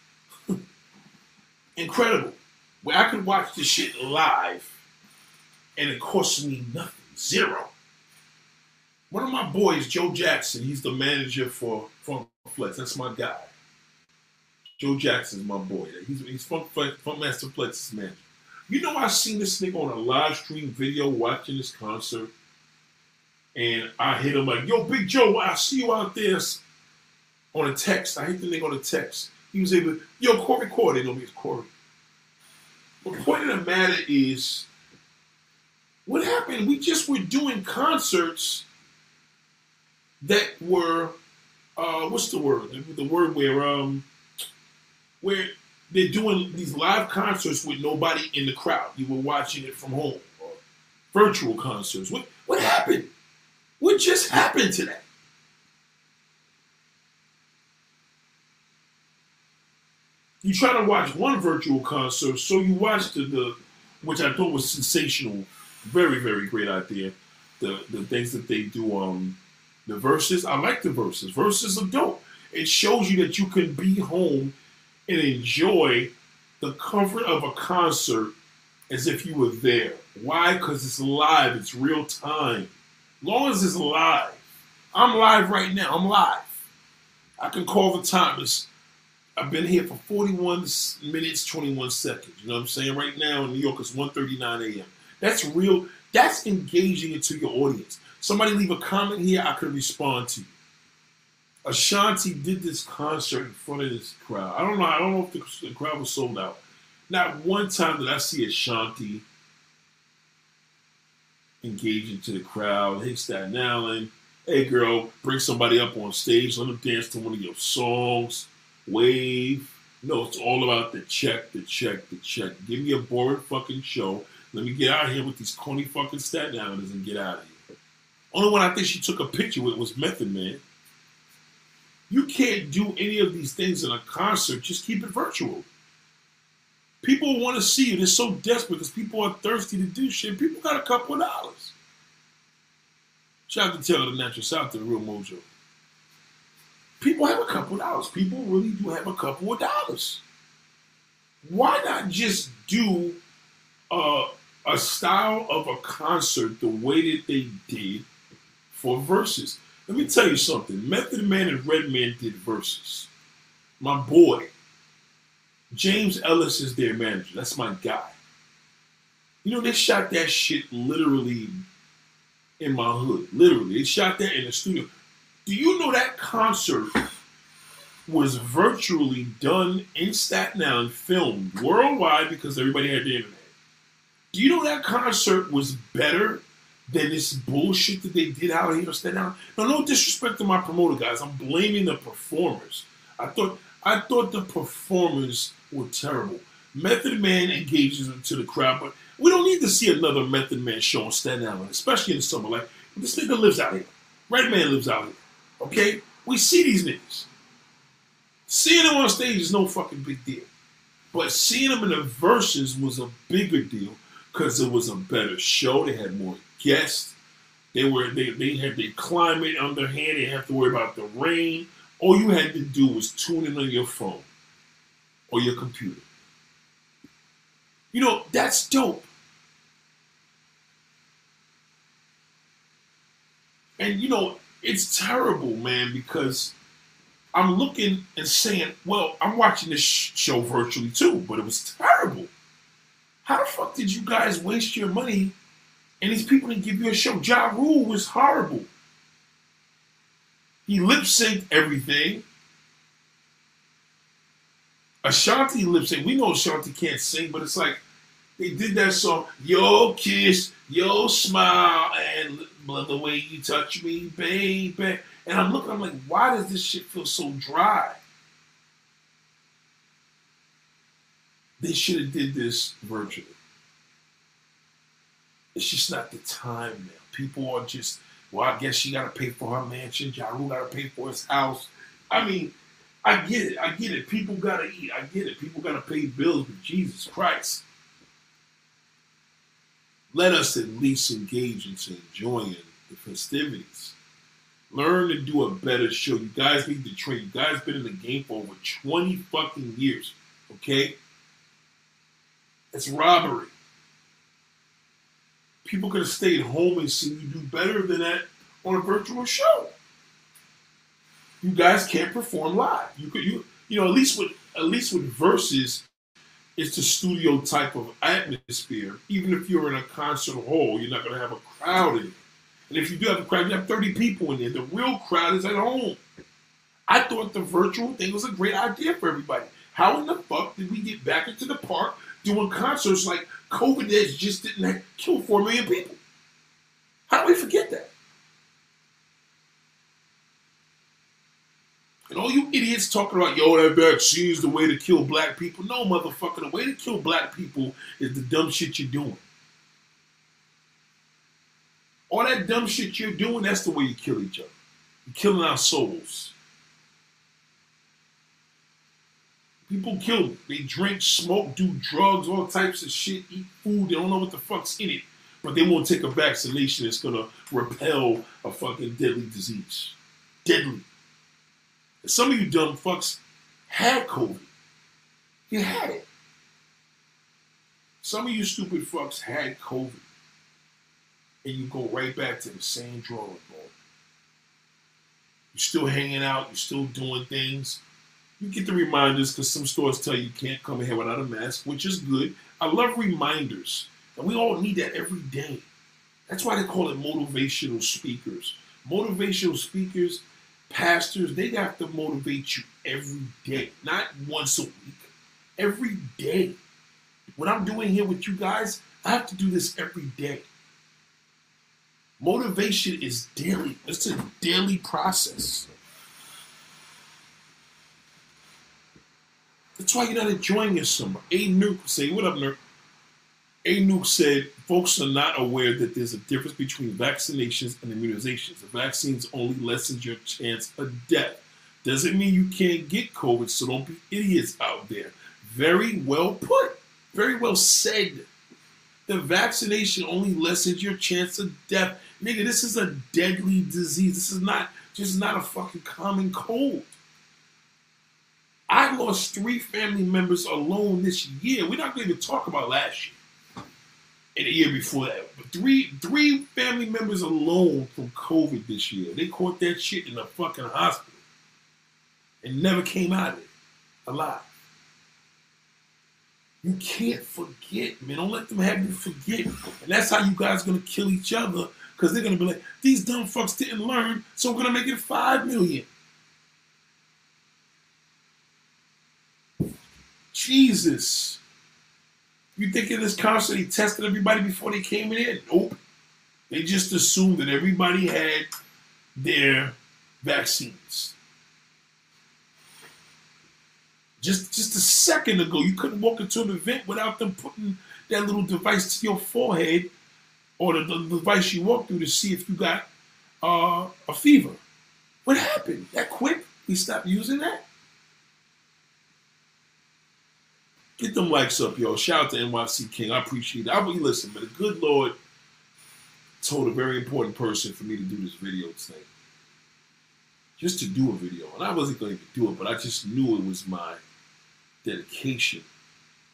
incredible. Where I could watch this shit live and it costs me nothing. Zero. One of my boys, Joe Jackson, he's the manager for Funk Flex. That's my guy. Joe Jackson's my boy. He's, he's Funk, Flex, Funk Master Flex's manager. You know, I've seen this nigga on a live stream video watching this concert. And I hit him like, yo, Big Joe, I see you out there on a text. I hit the nigga on a text. He was able, yo, Corey Corey, they know me as Corey. The point of the matter is, what happened? We just were doing concerts that were, uh, what's the word? The word where, um, where they're doing these live concerts with nobody in the crowd. You were watching it from home, virtual concerts. What what happened? What just happened today? you try to watch one virtual concert, so you watch the, the which I thought was sensational, very very great idea. The the things that they do um the Verzuz, I like the Verzuz. Verzuz are dope. It shows you that you can be home and enjoy the comfort of a concert as if you were there. Why? Because it's live, it's real time. As it's live. I'm live right now. I'm live. I can call the time. It's I've been here for 41 minutes, 21 seconds. You know what I'm saying? Right now in New York, it's 1.39 a.m. That's real. That's engaging into your audience. Somebody leave a comment here, I could respond to you. Ashanti did this concert in front of this crowd. I don't know. I don't know if the, the crowd was sold out. Not one time did I see Ashanti engage into the crowd. Hey, Staten Island. Hey, girl, bring somebody up on stage. Let them dance to one of your songs wave. No, it's all about the check, the check, the check. Give me a boring fucking show. Let me get out of here with these corny fucking Staten Islanders and get out of here. Only one I think she took a picture with was Method Man. You can't do any of these things in a concert. Just keep it virtual. People want to see you. They're so desperate because people are thirsty to do shit. People got a couple of dollars. Shout out to Taylor the Natural South to the Real Mojo people have a couple of dollars. People really do have a couple of dollars. Why not just do a, a style of a concert the way that they did for Verzuz? Let me tell you something. Method Man and Redman did Verzuz. My boy, James Ellis is their manager. That's my guy. You know, they shot that shit literally in my hood. Literally. They shot that in the studio. Do you know that concert was virtually done in Staten Island, filmed worldwide because everybody had the internet? Do you know that concert was better than this bullshit that they did out here on Staten Island. No, no disrespect to my promoter guys. I'm blaming the performers. I thought I thought the performers were terrible. Method Man engages into the crowd, but we don't need to see another Method Man show on Staten Island, especially in the summer. Like this nigga lives out here. Redman lives out here. Okay? We see these niggas. Seeing them on stage is no fucking big deal. But seeing them in the Verzuz was a bigger deal because it was a better show. They had more guests. They were they, they had the climate on their hand. They didn't have to worry about the rain. All you had to do was tune in on your phone or your computer. You know, that's dope. And you know, it's terrible, man, because I'm looking and saying, well, I'm watching this show virtually too, but it was terrible. How the fuck did you guys waste your money and these people didn't give you a show? Ja Rule was horrible. He lip synced everything. Ashanti lip sync. We know Ashanti can't sing, but it's like they did that song, Yo Kiss, Yo Smile, and the way you touch me, baby. And I'm looking, I'm like, why does this shit feel so dry? They should have did this virtually. It's just not the time now. People are just, well, I guess she got to pay for her mansion. Ja Rule got to pay for his house. I mean, I get it. I get it. People got to eat. I get it. People got to pay bills, but Jesus Christ. Let us at least engage into enjoying the festivities. Learn to do a better show. You guys need to train. You guys been in the game for over 20 fucking years. Okay? It's robbery. People could have stayed home and seen you do better than that on a virtual show. You guys can't perform live. You could you you know at least with at least with Verzuz, it's the studio type of atmosphere. Even if you're in a concert hall, you're not gonna have a crowd in it. And if you do have a crowd, you have 30 people in there. The real crowd is at home. I thought the virtual thing was a great idea for everybody. How in the fuck did we get back into the park doing concerts like COVID just didn't kill four million people? How do we forget that? And all you idiots talking about, yo, that vaccine is the way to kill black people. No, motherfucker, the way to kill black people is the dumb shit you're doing. All that dumb shit you're doing, that's the way you kill each other. You're killing our souls. People kill. them. They drink, smoke, do drugs, all types of shit, eat food. They don't know what the fuck's in it. But they won't take a vaccination that's gonna repel a fucking deadly disease. Deadly. Some of you dumb fucks had COVID. You had it. Some of you stupid fucks had COVID and you go right back to the same drawing board. You're still hanging out, you're still doing things. You get the reminders because some stores tell you, you can't come in here without a mask, which is good. I love reminders, and we all need that every day. That's why they call it motivational speakers. Motivational speakers, pastors, they have to motivate you every day, not once a week, every day. What I'm doing here with you guys, I have to do this every day. Motivation is daily. It's a daily process. That's why you're not enjoying your summer. A Nuke say, what up, Nuke? A Nuke said, folks are not aware that there's a difference between vaccinations and immunizations. The vaccines only lessens your chance of death. Doesn't mean you can't get COVID, so don't be idiots out there. Very well put. Very well said. The vaccination only lessens your chance of death. Nigga, this is a deadly disease. This is not just not a fucking common cold. I lost three family members alone this year. We're not going to talk about last year and the year before that. But three three family members alone from COVID this year. They caught that shit in a fucking hospital and never came out of it alive. You can't forget, man. Don't let them have you forget. And that's how you guys are gonna kill each other because they're gonna be like, these dumb fucks didn't learn, so we're gonna make it five million. Jesus. You think in this concert he tested everybody before they came in? Here? Nope. They just assumed that everybody had their vaccines. Just just a second ago, you couldn't walk into an event without them putting that little device to your forehead or the, the device you walk through to see if you got uh, a fever. What happened? That quick? We stopped using that? Get them likes up, yo. Shout out to NYC King. I appreciate it. I will listen, but the good Lord told a very important person for me to do this video today. Just to do a video. And I wasn't going to do it, but I just knew it was my dedication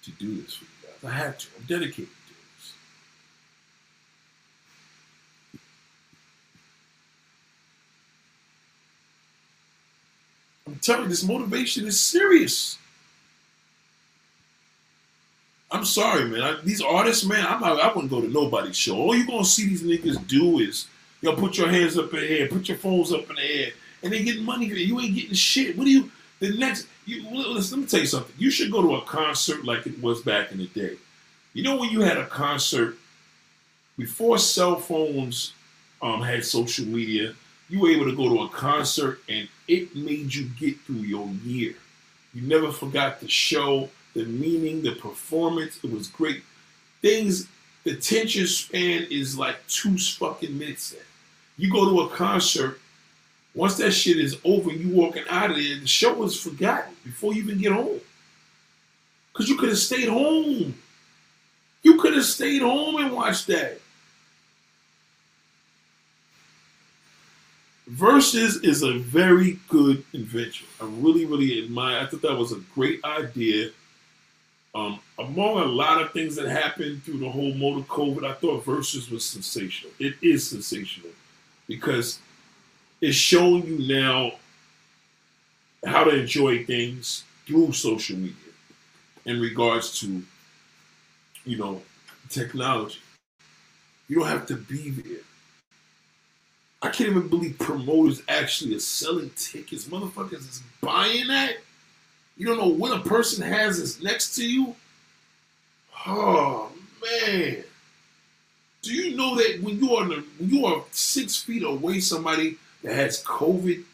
to do this for you guys. I had to. I'm dedicated to this. I'm telling you, this motivation is serious. I'm sorry, man. I, these artists, man, I'm not, I wouldn't go to nobody's show. All you're gonna see these niggas do is, yo, put your hands up in the air, put your phones up in the air, and they getting money. You ain't getting shit. What do you? The next, you, listen, let me tell you something. You should go to a concert like it was back in the day. You know when you had a concert before cell phones um, had social media, you were able to go to a concert and it made you get through your year. You never forgot the show the meaning, the performance. It was great. Things, the tension span is like two fucking minutes. You go to a concert, once that shit is over, you walking out of there, the show is forgotten before you even get home. Because you could have stayed home. You could have stayed home and watched that. Verzuz is a very good invention. I really, really admire. I thought that was a great idea. Um, among a lot of things that happened through the whole motor COVID, I thought Verzuz was sensational. It is sensational because it's showing you now how to enjoy things through social media in regards to, you know, technology. You don't have to be there. I can't even believe promoters actually are selling tickets. Motherfuckers is buying that. You don't know when a person has this next to you. Oh man. Do you know that when you are the, when you are six feet away somebody that has COVID,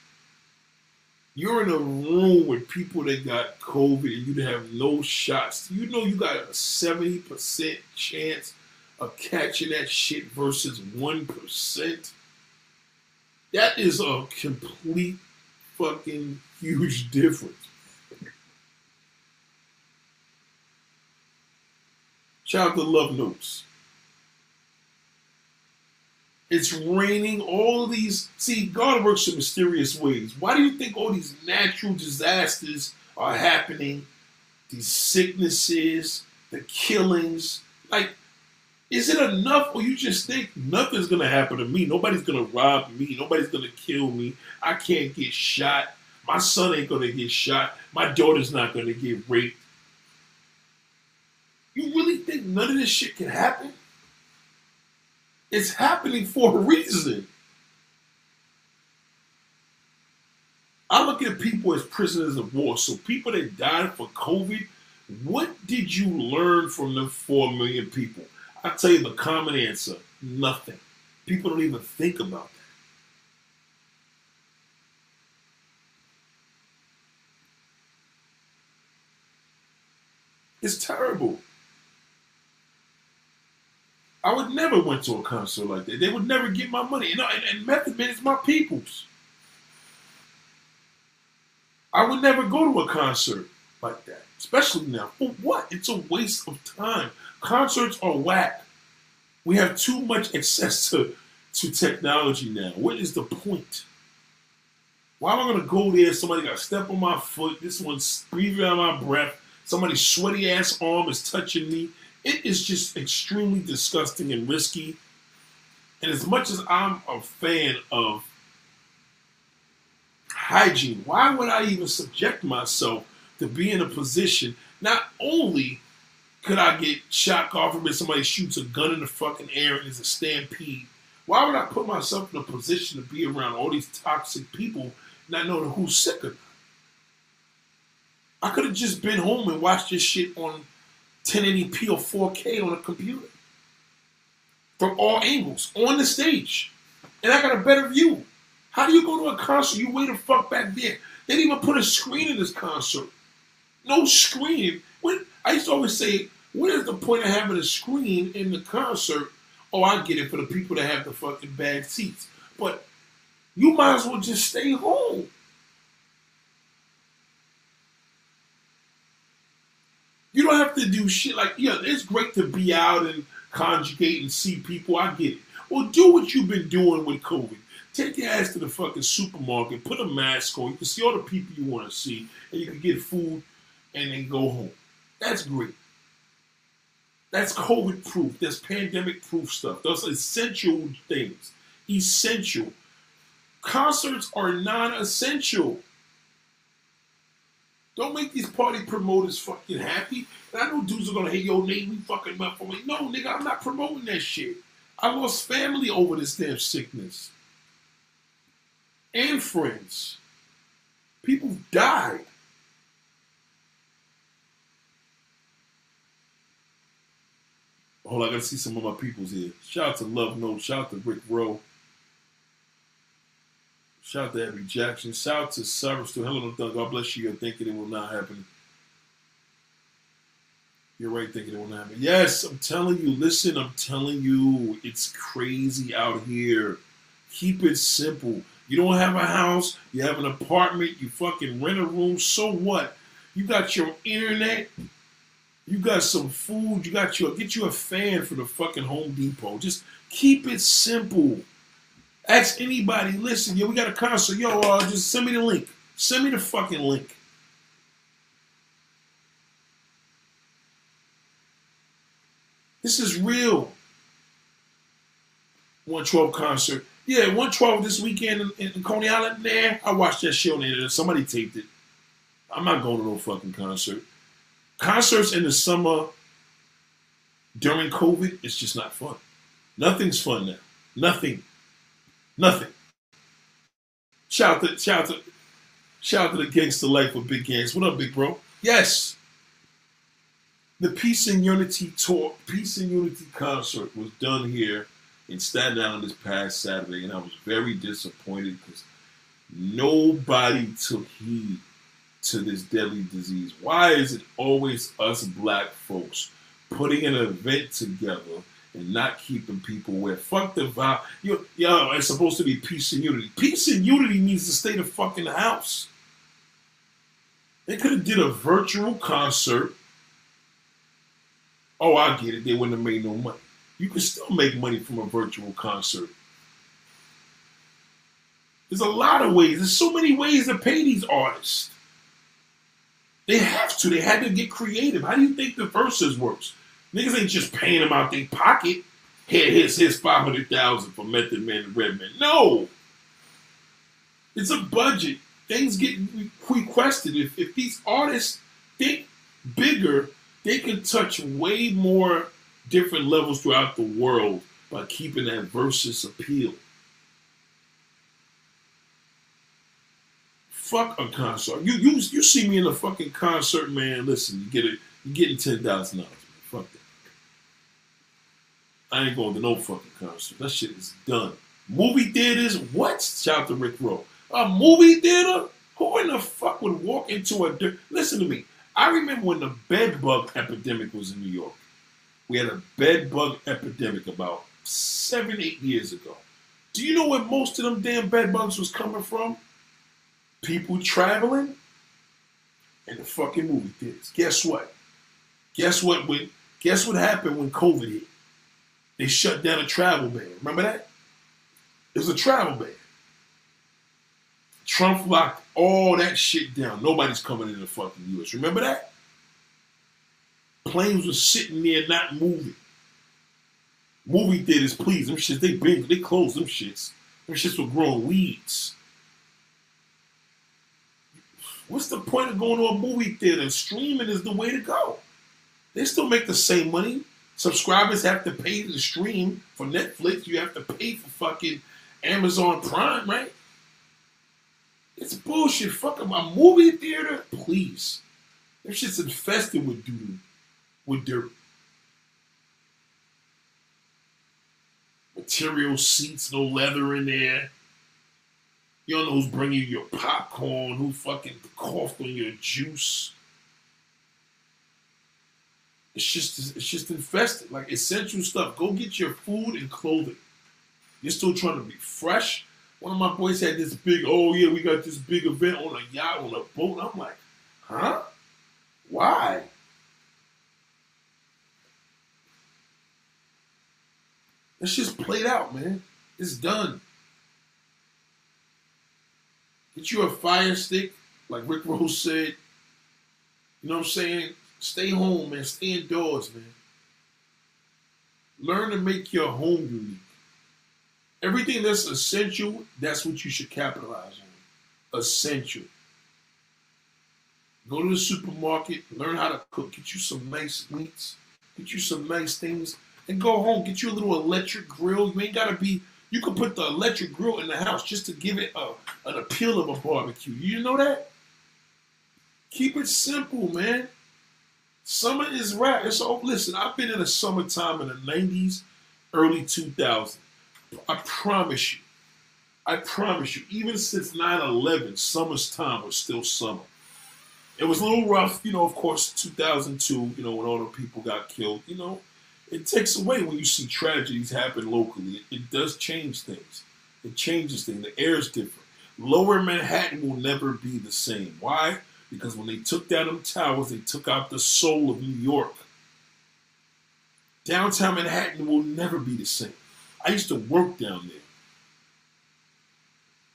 you're in a room with people that got COVID and you have no shots. You know you got a 70% chance of catching that shit versus 1%. That is a complete fucking huge difference. Shout out to Love Notes. It's raining. All these. See, God works in mysterious ways. Why do you think all these natural disasters are happening? These sicknesses, the killings. Like, is it enough, or you just think nothing's gonna happen to me? Nobody's gonna rob me. Nobody's gonna kill me. I can't get shot. My son ain't gonna get shot. My daughter's not gonna get raped. You really think none of this shit can happen? It's happening for a reason. I look at people as prisoners of war. So people that died for COVID, what did you learn from the four million people? I tell you the common answer: nothing. People don't even think about that. It's terrible. I would never went to a concert like that. They would never get my money. You know, and, and Method Man is my people's. I would never go to a concert like that, especially now. For what? It's a waste of time. Concerts are whack. We have too much access to, to technology now. What is the point? Why am I going to go there? Somebody got to step on my foot. This one's breathing out my breath. Somebody's sweaty ass arm is touching me. It is just extremely disgusting and risky. And as much as I'm a fan of hygiene, why would I even subject myself to be in a position? Not only could I get shot off if somebody shoots a gun in the fucking air and it's a stampede, why would I put myself in a position to be around all these toxic people, not knowing who's sick or not? I could have just been home and watched this shit on 1080p or 4K on a computer from all angles on the stage, and I got a better view. How do you go to a concert? You way the fuck back there. They didn't even put a screen in this concert. No screen. When I used to always say, what is the point of having a screen in the concert? Oh, I get it for the people that have the fucking bad seats. But you might as well just stay home. You don't have to do shit like, yeah, it's great to be out and conjugate and see people. I get it. Well, do what you've been doing with COVID. Take your ass to the fucking supermarket, put a mask on. You can see all the people you want to see, and you can get food and then go home. That's great. That's COVID proof. That's pandemic proof stuff. Those essential things. Essential. Concerts are non essential. Don't make these party promoters fucking happy. And I know dudes are gonna hate your name. We fucking up for me. No, nigga, I'm not promoting that shit. I lost family over this damn sickness. And friends. People died. Hold on, I gotta see some of my peoples here. Shout out to Love Note. Shout out to Rick Rowe. Shout out to Abby Jackson. Shout out to Cyrus to Helen Dunn. God bless you. You're thinking it will not happen. You're right, thinking it will not happen. Yes, I'm telling you. Listen, I'm telling you. It's crazy out here. Keep it simple. You don't have a house. You have an apartment. You fucking rent a room. So what? You got your internet. You got some food. You got your get you a fan for the fucking Home Depot. Just keep it simple. Ask anybody, listen, yo, we got a concert. Yo, uh, just send me the link. Send me the fucking link. This is real. 112 concert. Yeah, 112 this weekend in, in Coney Island. Nah, I watched that shit on the internet. Somebody taped it. I'm not going to no fucking concert. Concerts in the summer during COVID, it's just not fun. Nothing's fun now. Nothing. Nothing. Shout out to shout out to shout out to the gangster life of Big Gangs. What up, big bro? Yes. The Peace and Unity tour, Peace and Unity concert was done here in Staten Island this past Saturday, and I was very disappointed because nobody took heed to this deadly disease. Why is it always us black folks putting an event together and not keeping people where fuck the vibe. You, yo, it's supposed to be peace and unity. Peace and unity means to stay the fucking house. They could have did a virtual concert. Oh, I get it. They wouldn't have made no money. You can still make money from a virtual concert. There's a lot of ways. There's so many ways to pay these artists. They have to. They had to get creative. How do you think the Verzuz works? Niggas ain't just paying him out their pocket. Here, here's his five hundred thousand for Method Man and Redman. No, it's a budget. Things get requested. If, if these artists think bigger, they can touch way more different levels throughout the world by keeping that Verzuz appeal. Fuck a concert. You you you see me in a fucking concert, man. Listen, you get it. You're getting ten thousand dollars. I ain't going to no fucking concert. That shit is done. Movie theaters, what? Shout to Rick Rowe. A movie theater? Who in the fuck would walk into a? Listen to me. I remember when the bed bug epidemic was in New York. We had a bed bug epidemic about seven, eight years ago. Do you know where most of them damn bed bugs was coming from? People traveling and the fucking movie theaters. Guess what? Guess what? When, guess what happened when COVID hit? They shut down a travel ban. Remember that? It was a travel ban. Trump locked all that shit down. Nobody's coming in the fucking U.S. Remember that? Planes were sitting there not moving. Movie theaters, please, them shits, they they closed them shits. Them shits were growing weeds. What's the point of going to a movie theater? Streaming is the way to go. They still make the same money. Subscribers have to pay to stream for Netflix. You have to pay for fucking Amazon Prime, right? It's bullshit. Fuck my movie theater, please. That shit's infested with dude, with dirt. Material seats, no leather in there. You don't know who's bringing you your popcorn, who fucking coughed on your juice. It's just it's just infested. Like essential stuff. Go get your food and clothing. You're still trying to be fresh. One of my boys had this big, oh yeah, we got this big event on a yacht, on a boat. I'm like, huh? Why? It's just played out, man. It's done. Get you a fire stick, like Rick Ross said. You know what I'm saying? Stay home, man. Stay indoors, man. Learn to make your home unique. Everything that's essential, that's what you should capitalize on. Essential. Go to the supermarket, learn how to cook, get you some nice meats, get you some nice things, and go home. Get you a little electric grill. You ain't gotta be. You can put the electric grill in the house just to give it a, an appeal of a barbecue. You know that? Keep it simple, man. Summer is rap. It's all listen. I've been in the summertime in the '90s, early 2000s. I promise you. I promise you. Even since 9/11, summer's time was still summer. It was a little rough, you know. Of course, 2002. You know when all the people got killed. You know, it takes away when you see tragedies happen locally. It, it does change things. It changes things. The air is different. Lower Manhattan will never be the same. Why? Because when they took down them towers, they took out the soul of New York. Downtown Manhattan will never be the same. I used to work down there.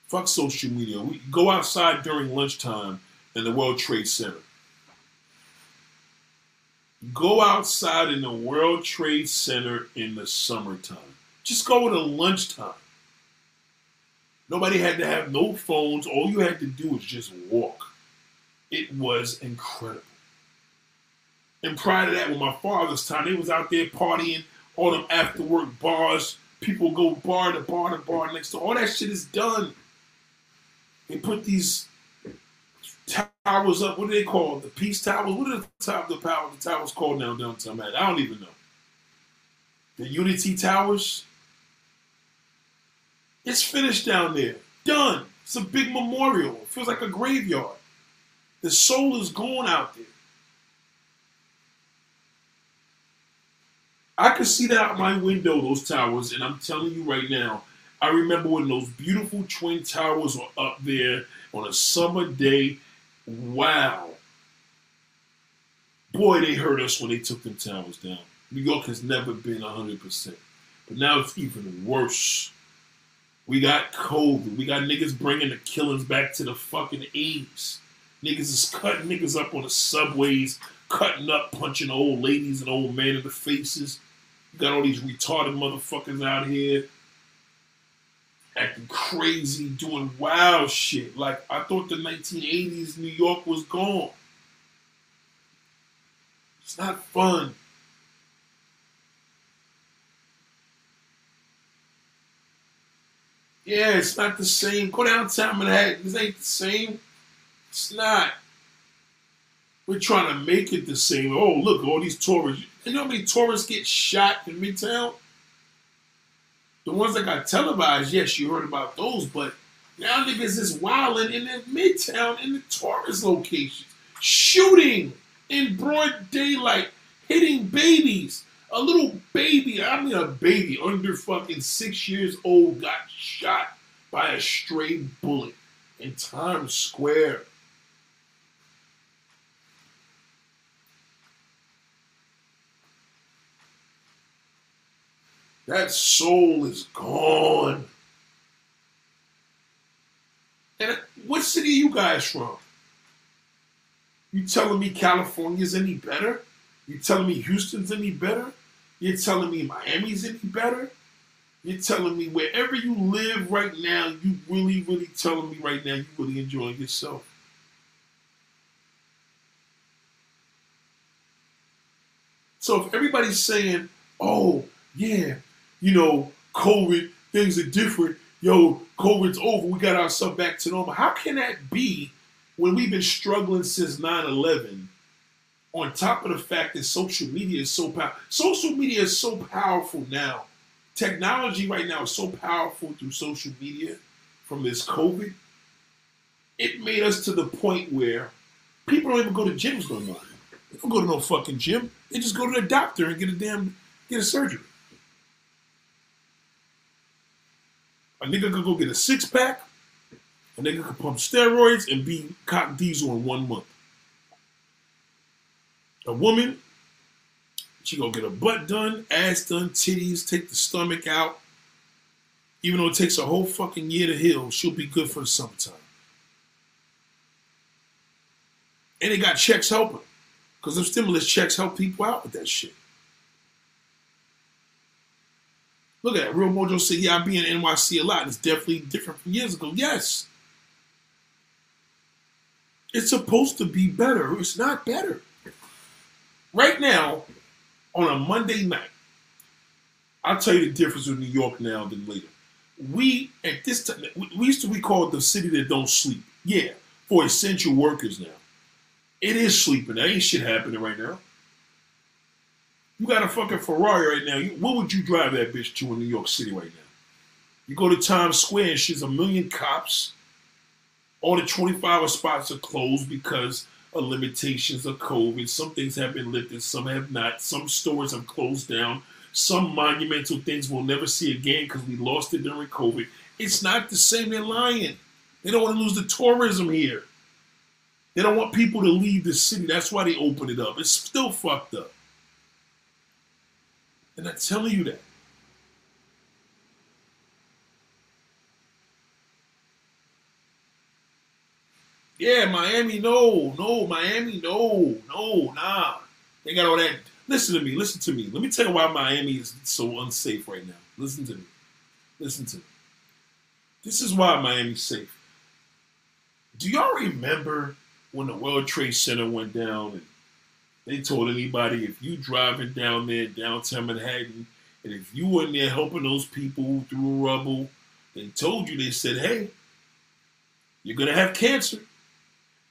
Fuck social media. We go outside during lunchtime in the World Trade Center. Go outside in the World Trade Center in the summertime. Just go a lunchtime. Nobody had to have no phones. All you had to do was just walk. It was incredible. And prior to that, with my father's time, they was out there partying, all them after work bars. People go bar to bar to bar next to all that shit is done. They put these towers up. What do they call The peace towers. What are the top the power the towers called now downtown man? I don't even know. The Unity Towers. It's finished down there. Done. It's a big memorial. It feels like a graveyard. The soul is gone out there. I could see that out my window, those towers, and I'm telling you right now, I remember when those beautiful twin towers were up there on a summer day Wow. Boy, they hurt us when they took them towers down. New York has never been 100%. But now it's even worse. We got COVID. We got niggas bringing the killings back to the fucking 80s. Niggas is cutting niggas up on the subways, cutting up, punching old ladies and old men in the faces. Got all these retarded motherfuckers out here acting crazy, doing wild shit. Like I thought the 1980s New York was gone. It's not fun. Yeah, it's not the same. Go downtown Manhattan. This ain't the same. It's not. We're trying to make it the same. Oh, look, all these tourists. You know how many tourists get shot in Midtown? The ones that got televised, yes, you heard about those, but now niggas is wilding in the midtown in the tourist locations, shooting in broad daylight, hitting babies. A little baby, I mean a baby under fucking six years old got shot by a stray bullet in Times Square. That soul is gone. And what city are you guys from? You telling me California's any better? You telling me Houston's any better? You're telling me Miami's any better? You're telling me wherever you live right now, you really, really telling me right now you really enjoying yourself. So if everybody's saying, oh, yeah, you know, COVID, things are different. Yo, COVID's over. We got ourselves back to normal. How can that be when we've been struggling since 9 11? On top of the fact that social media is so powerful, social media is so powerful now technology right now is so powerful through social media from this COVID. It made us to the point where people don't even go to gyms no more. They don't go to no fucking gym. They just go to the doctor and get a damn get a surgery. A nigga could go get a six pack. A nigga could pump steroids and be cotton diesel in one month. A woman, she go get her butt done, ass done, titties, take the stomach out. Even though it takes a whole fucking year to heal, she'll be good for the summertime. And they got checks helping. Because them stimulus checks help people out with that shit. Look at that. Real Mojo said, yeah, I be in NYC a lot. It's definitely different from years ago. Yes. It's supposed to be better. It's not better. Right now, on a Monday night, I'll tell you the difference with New York now than later. We at this time we used to be called the city that don't sleep. Yeah, for essential workers now. It is sleeping. Ain't shit happening right now. You got a fucking Ferrari right now. You, what would you drive that bitch to in New York City right now? You go to Times Square and she's a million cops. All the 25 hour spots are closed because of limitations of COVID. Some things have been lifted, some have not. Some stores have closed down. Some monumental things we'll never see again because we lost it during COVID. It's not the same. They're lying. They don't want to lose the tourism here. They don't want people to leave the city. That's why they open it up. It's still fucked up. And I'm telling you that. Yeah, Miami, no, no, Miami, no, no, nah. They got all that. Listen to me, listen to me. Let me tell you why Miami is so unsafe right now. Listen to me. Listen to me. This is why Miami's safe. Do y'all remember when the World Trade Center went down and they told anybody if you driving down there downtown Manhattan and if you were in there helping those people through rubble, they told you, they said, hey, you're gonna have cancer.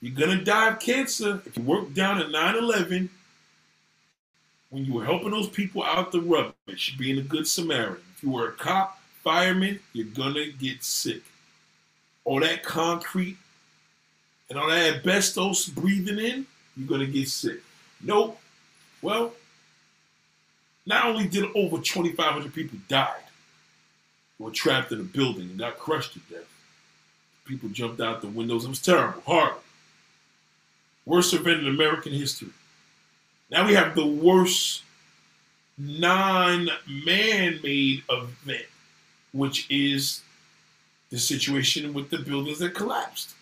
You're gonna die of cancer if you work down at 9-11 when you were helping those people out the rubbish, being a good Samaritan. If you were a cop, fireman, you're gonna get sick. All that concrete and all that asbestos breathing in, you're gonna get sick. Nope. Well, not only did over 2,500 people died, were trapped in a building and got crushed to death. People jumped out the windows. It was terrible, horrible. Worst event in American history. Now we have the worst non-man-made event, which is the situation with the buildings that collapsed.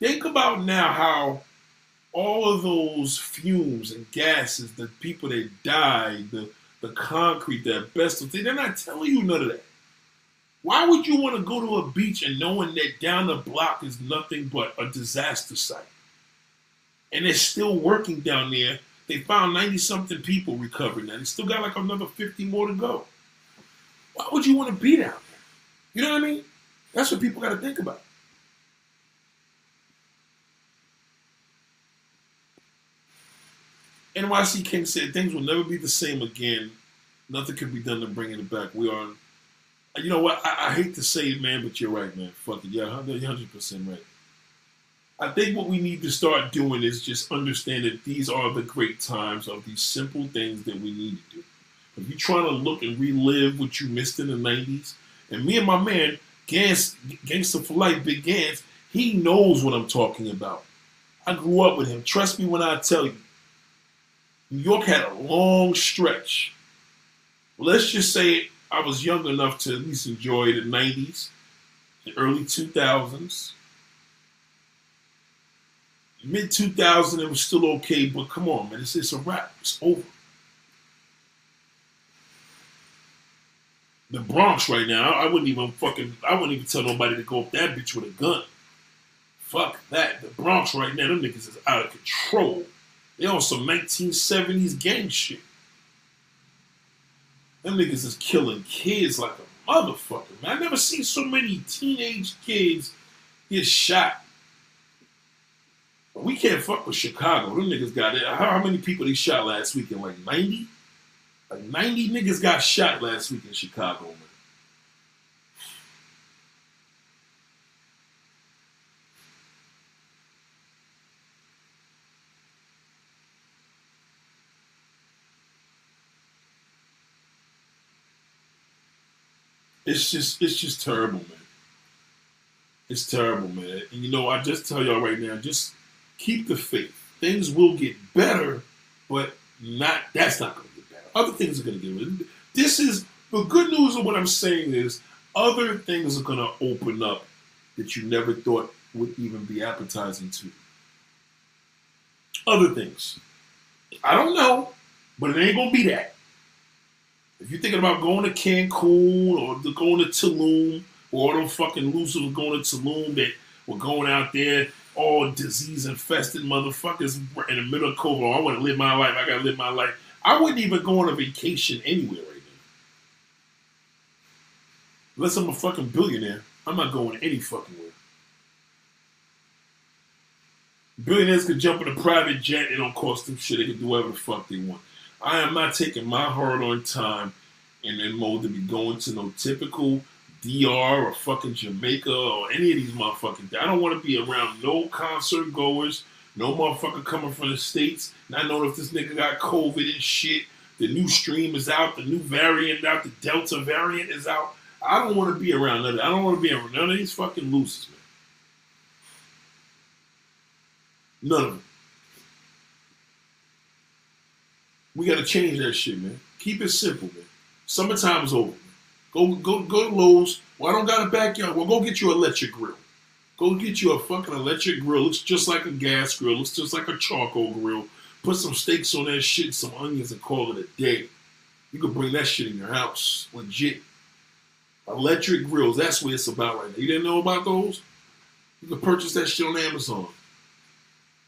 Think about now how all of those fumes and gases, the people that died, the, the concrete, the asbestos, they're not telling you none of that. Why would you want to go to a beach and knowing that down the block is nothing but a disaster site? And they're still working down there. They found 90 something people recovering now. They still got like another 50 more to go. Why would you want to be down there? You know what I mean? That's what people got to think about. NYC King said things will never be the same again. Nothing can be done to bring it back. We are, you know what? I, I hate to say it, man, but you're right, man. Fuck it. Yeah, you're 100% right. I think what we need to start doing is just understand that these are the great times of these simple things that we need to do. If you're trying to look and relive what you missed in the 90s, and me and my man, Gans, Gangster for Life, Big Gans, he knows what I'm talking about. I grew up with him. Trust me when I tell you. New York had a long stretch. Let's just say I was young enough to at least enjoy the 90s, the early 2000s. Mid 2000, it was still okay, but come on, man, it's, it's a wrap. It's over. The Bronx right now, I wouldn't even fucking, I wouldn't even tell nobody to go up that bitch with a gun. Fuck that. The Bronx right now, them niggas is out of control. They on some 1970s gang shit. Them niggas is killing kids like a motherfucker, man. I never seen so many teenage kids get shot. We can't fuck with Chicago. Them niggas got it. How, many people they shot last weekend? Like 90? Like 90 niggas got shot last week in Chicago, man. It's just it's just terrible, man. It's terrible, man. And you know, I just tell y'all right now, just keep the faith. Things will get better, but not that's not gonna get better. Other things are gonna get better. This is the good news of what I'm saying is other things are gonna open up that you never thought would even be appetizing to. Other things. I don't know, but it ain't gonna be that. If you're thinking about going to Cancun or going to Tulum, or all them fucking losers going to Tulum that were going out there, all disease infested motherfuckers in the middle of COVID. Oh, I want to live my life. I gotta live my life. I wouldn't even go on a vacation anywhere right now. Unless I'm a fucking billionaire, I'm not going any fucking where. Billionaires could jump in a private jet, it don't cost them shit. They can do whatever the fuck they want. I am not taking my hard on time and in mode to be going to no typical DR or fucking Jamaica or any of these motherfucking. I don't want to be around no concert goers, no motherfucker coming from the states, not knowing if this nigga got COVID and shit. The new stream is out, the new variant out, the Delta variant is out. I don't want to be around none of. I don't want to be around none of these fucking losers, man. None of them. We gotta change that shit, man. Keep it simple, man. Summertime's over. Man. Go go go to Lowe's. Well, I don't got a backyard. Well, go get you an electric grill. Go get you a fucking electric grill. Looks just like a gas grill. Looks just like a charcoal grill. Put some steaks on that shit, some onions, and call it a day. You can bring that shit in your house. Legit. Electric grills. That's what it's about right now. You didn't know about those? You can purchase that shit on Amazon.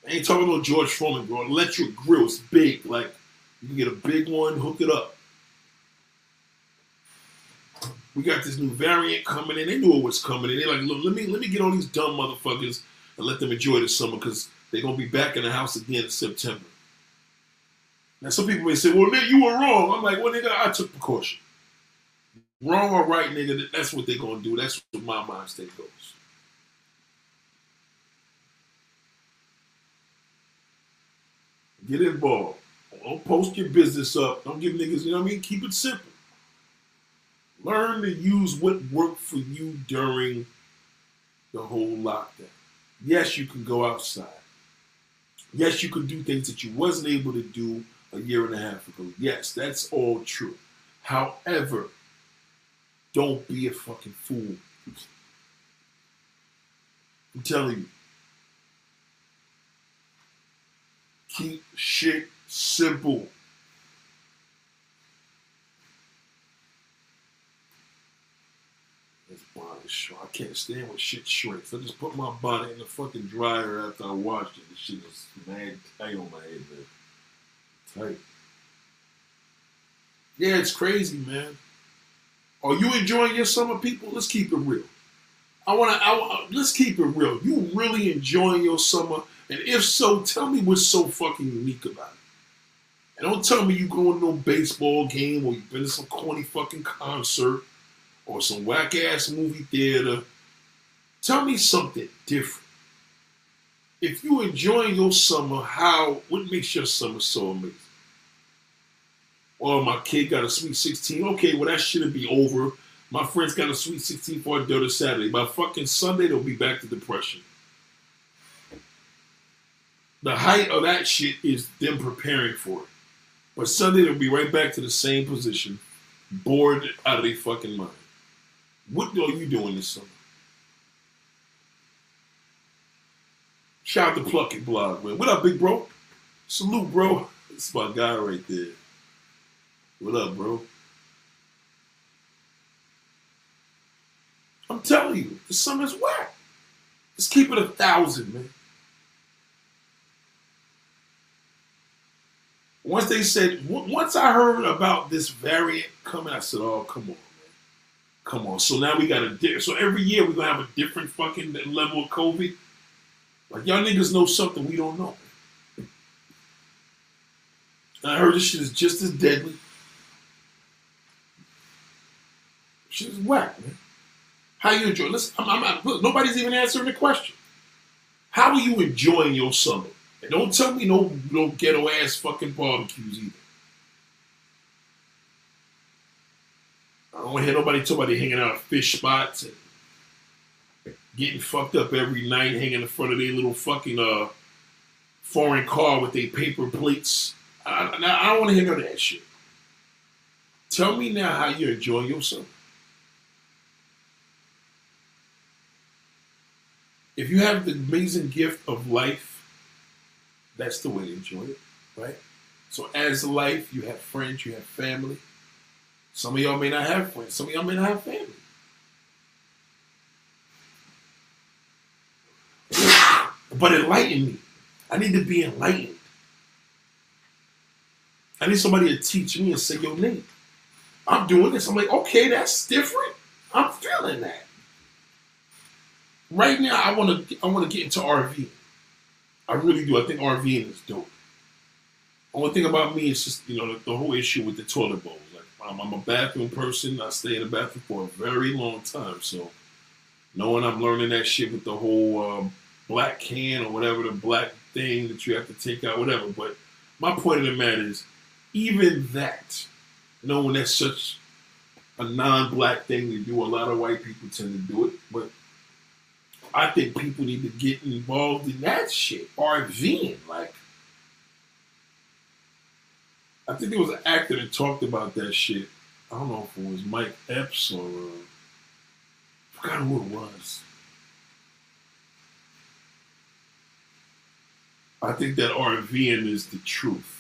I ain't talking about George Foreman, bro. Electric grill. It's big. Like, you can get a big one, hook it up. We got this new variant coming in. They knew it was coming in. They're like, look, let me let me get all these dumb motherfuckers and let them enjoy the summer because they're gonna be back in the house again in September. Now some people may say, well, nigga, you were wrong. I'm like, well, nigga, I took precaution. Wrong or right, nigga, that's what they're gonna do. That's what my mind state goes. Get involved. Don't post your business up. Don't give niggas, you know what I mean? Keep it simple. Learn to use what worked for you during the whole lockdown. Yes, you can go outside. Yes, you can do things that you wasn't able to do a year and a half ago. Yes, that's all true. However, don't be a fucking fool. I'm telling you. Keep shit simple. This bonnet shrink. I can't stand when shit shrinks. I just put my body in the fucking dryer after I washed it. The shit is mad tight on my head, man. Tight. Yeah, it's crazy, man. Are you enjoying your summer, people? Let's keep it real. I want to. I, let's keep it real. You really enjoying your summer? And if so, tell me what's so fucking unique about it. And don't tell me you going to no baseball game or you've been to some corny fucking concert or some whack ass movie theater. Tell me something different. If you enjoying your summer, how what makes your summer so amazing? Well, my kid got a sweet 16. Okay, well that shouldn't be over. My friends got a sweet 16 for dirty Saturday. By fucking Sunday, they'll be back to depression. The height of that shit is them preparing for it. But Sunday, they'll be right back to the same position, bored out of their fucking mind. What are you doing this summer? Shout out to Pluck It Blog, man. What up, big bro? Salute, bro. That's my guy right there. What up, bro? I'm telling you, the summer's whack. Let's keep it a thousand, man. Once they said, once I heard about this variant coming, I said, "Oh, come on, come on." So now we got a di- so every year we're gonna have a different fucking level of COVID. Like y'all niggas know something we don't know. And I heard this shit is just as deadly. Shit is whack, man. How you enjoy? Listen, I'm, I'm not, look, nobody's even answering the question. How are you enjoying your summer? And don't tell me no no ghetto ass fucking barbecues either. I don't want to hear nobody talk about they hanging out at fish spots and getting fucked up every night, hanging in front of their little fucking uh foreign car with their paper plates. I, I don't want to hear none of that shit. Tell me now how you're enjoying yourself. If you have the amazing gift of life, that's the way to enjoy it, right? So as life, you have friends, you have family. Some of y'all may not have friends. Some of y'all may not have family. But enlighten me. I need to be enlightened. I need somebody to teach me and say your name. I'm doing this. I'm like, okay, that's different. I'm feeling that. Right now, I want to. I want to get into RV. I really do. I think RVing is dope. Only thing about me is just you know the, the whole issue with the toilet bowls. Like I'm, I'm, a bathroom person. I stay in the bathroom for a very long time. So knowing I'm learning that shit with the whole um, black can or whatever the black thing that you have to take out, whatever. But my point of the matter is, even that, knowing that's such a non-black thing to do, a lot of white people tend to do it. But I think people need to get involved in that shit. RVing, like. I think there was an actor that talked about that shit. I don't know if it was Mike Epps or uh, I forgot who it was. I think that RVing is the truth.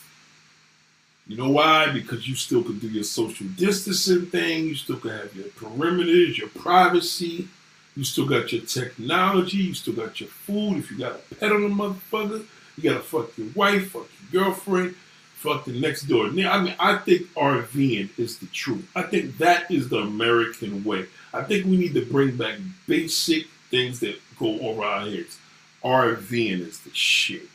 You know why? Because you still can do your social distancing thing. You still can have your perimeters, your privacy. You still got your technology. You still got your food. If you got a pet on the motherfucker, you gotta fuck your wife, fuck your girlfriend, fuck the next door. I mean, I think RVing is the truth. I think that is the American way. I think we need to bring back basic things that go over our heads. RVing is the shit.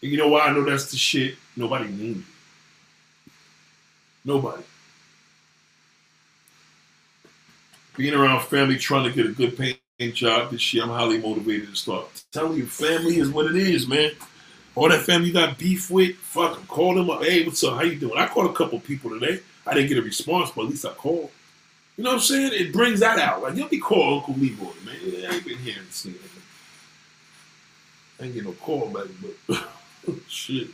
And you know why I know that's the shit? Nobody named it. Nobody. Being around family, trying to get a good paying job this year, I'm highly motivated to start. telling you, family is what it is, man. All that family you got beef with, fuck them. Call them up. Hey, what's up? How you doing? I called a couple people today. I didn't get a response, but at least I called. You know what I'm saying? It brings that out. Like, you'll be call Uncle Leroy, man. I ain't been hearing this nigga. I ain't getting no call back, but shit.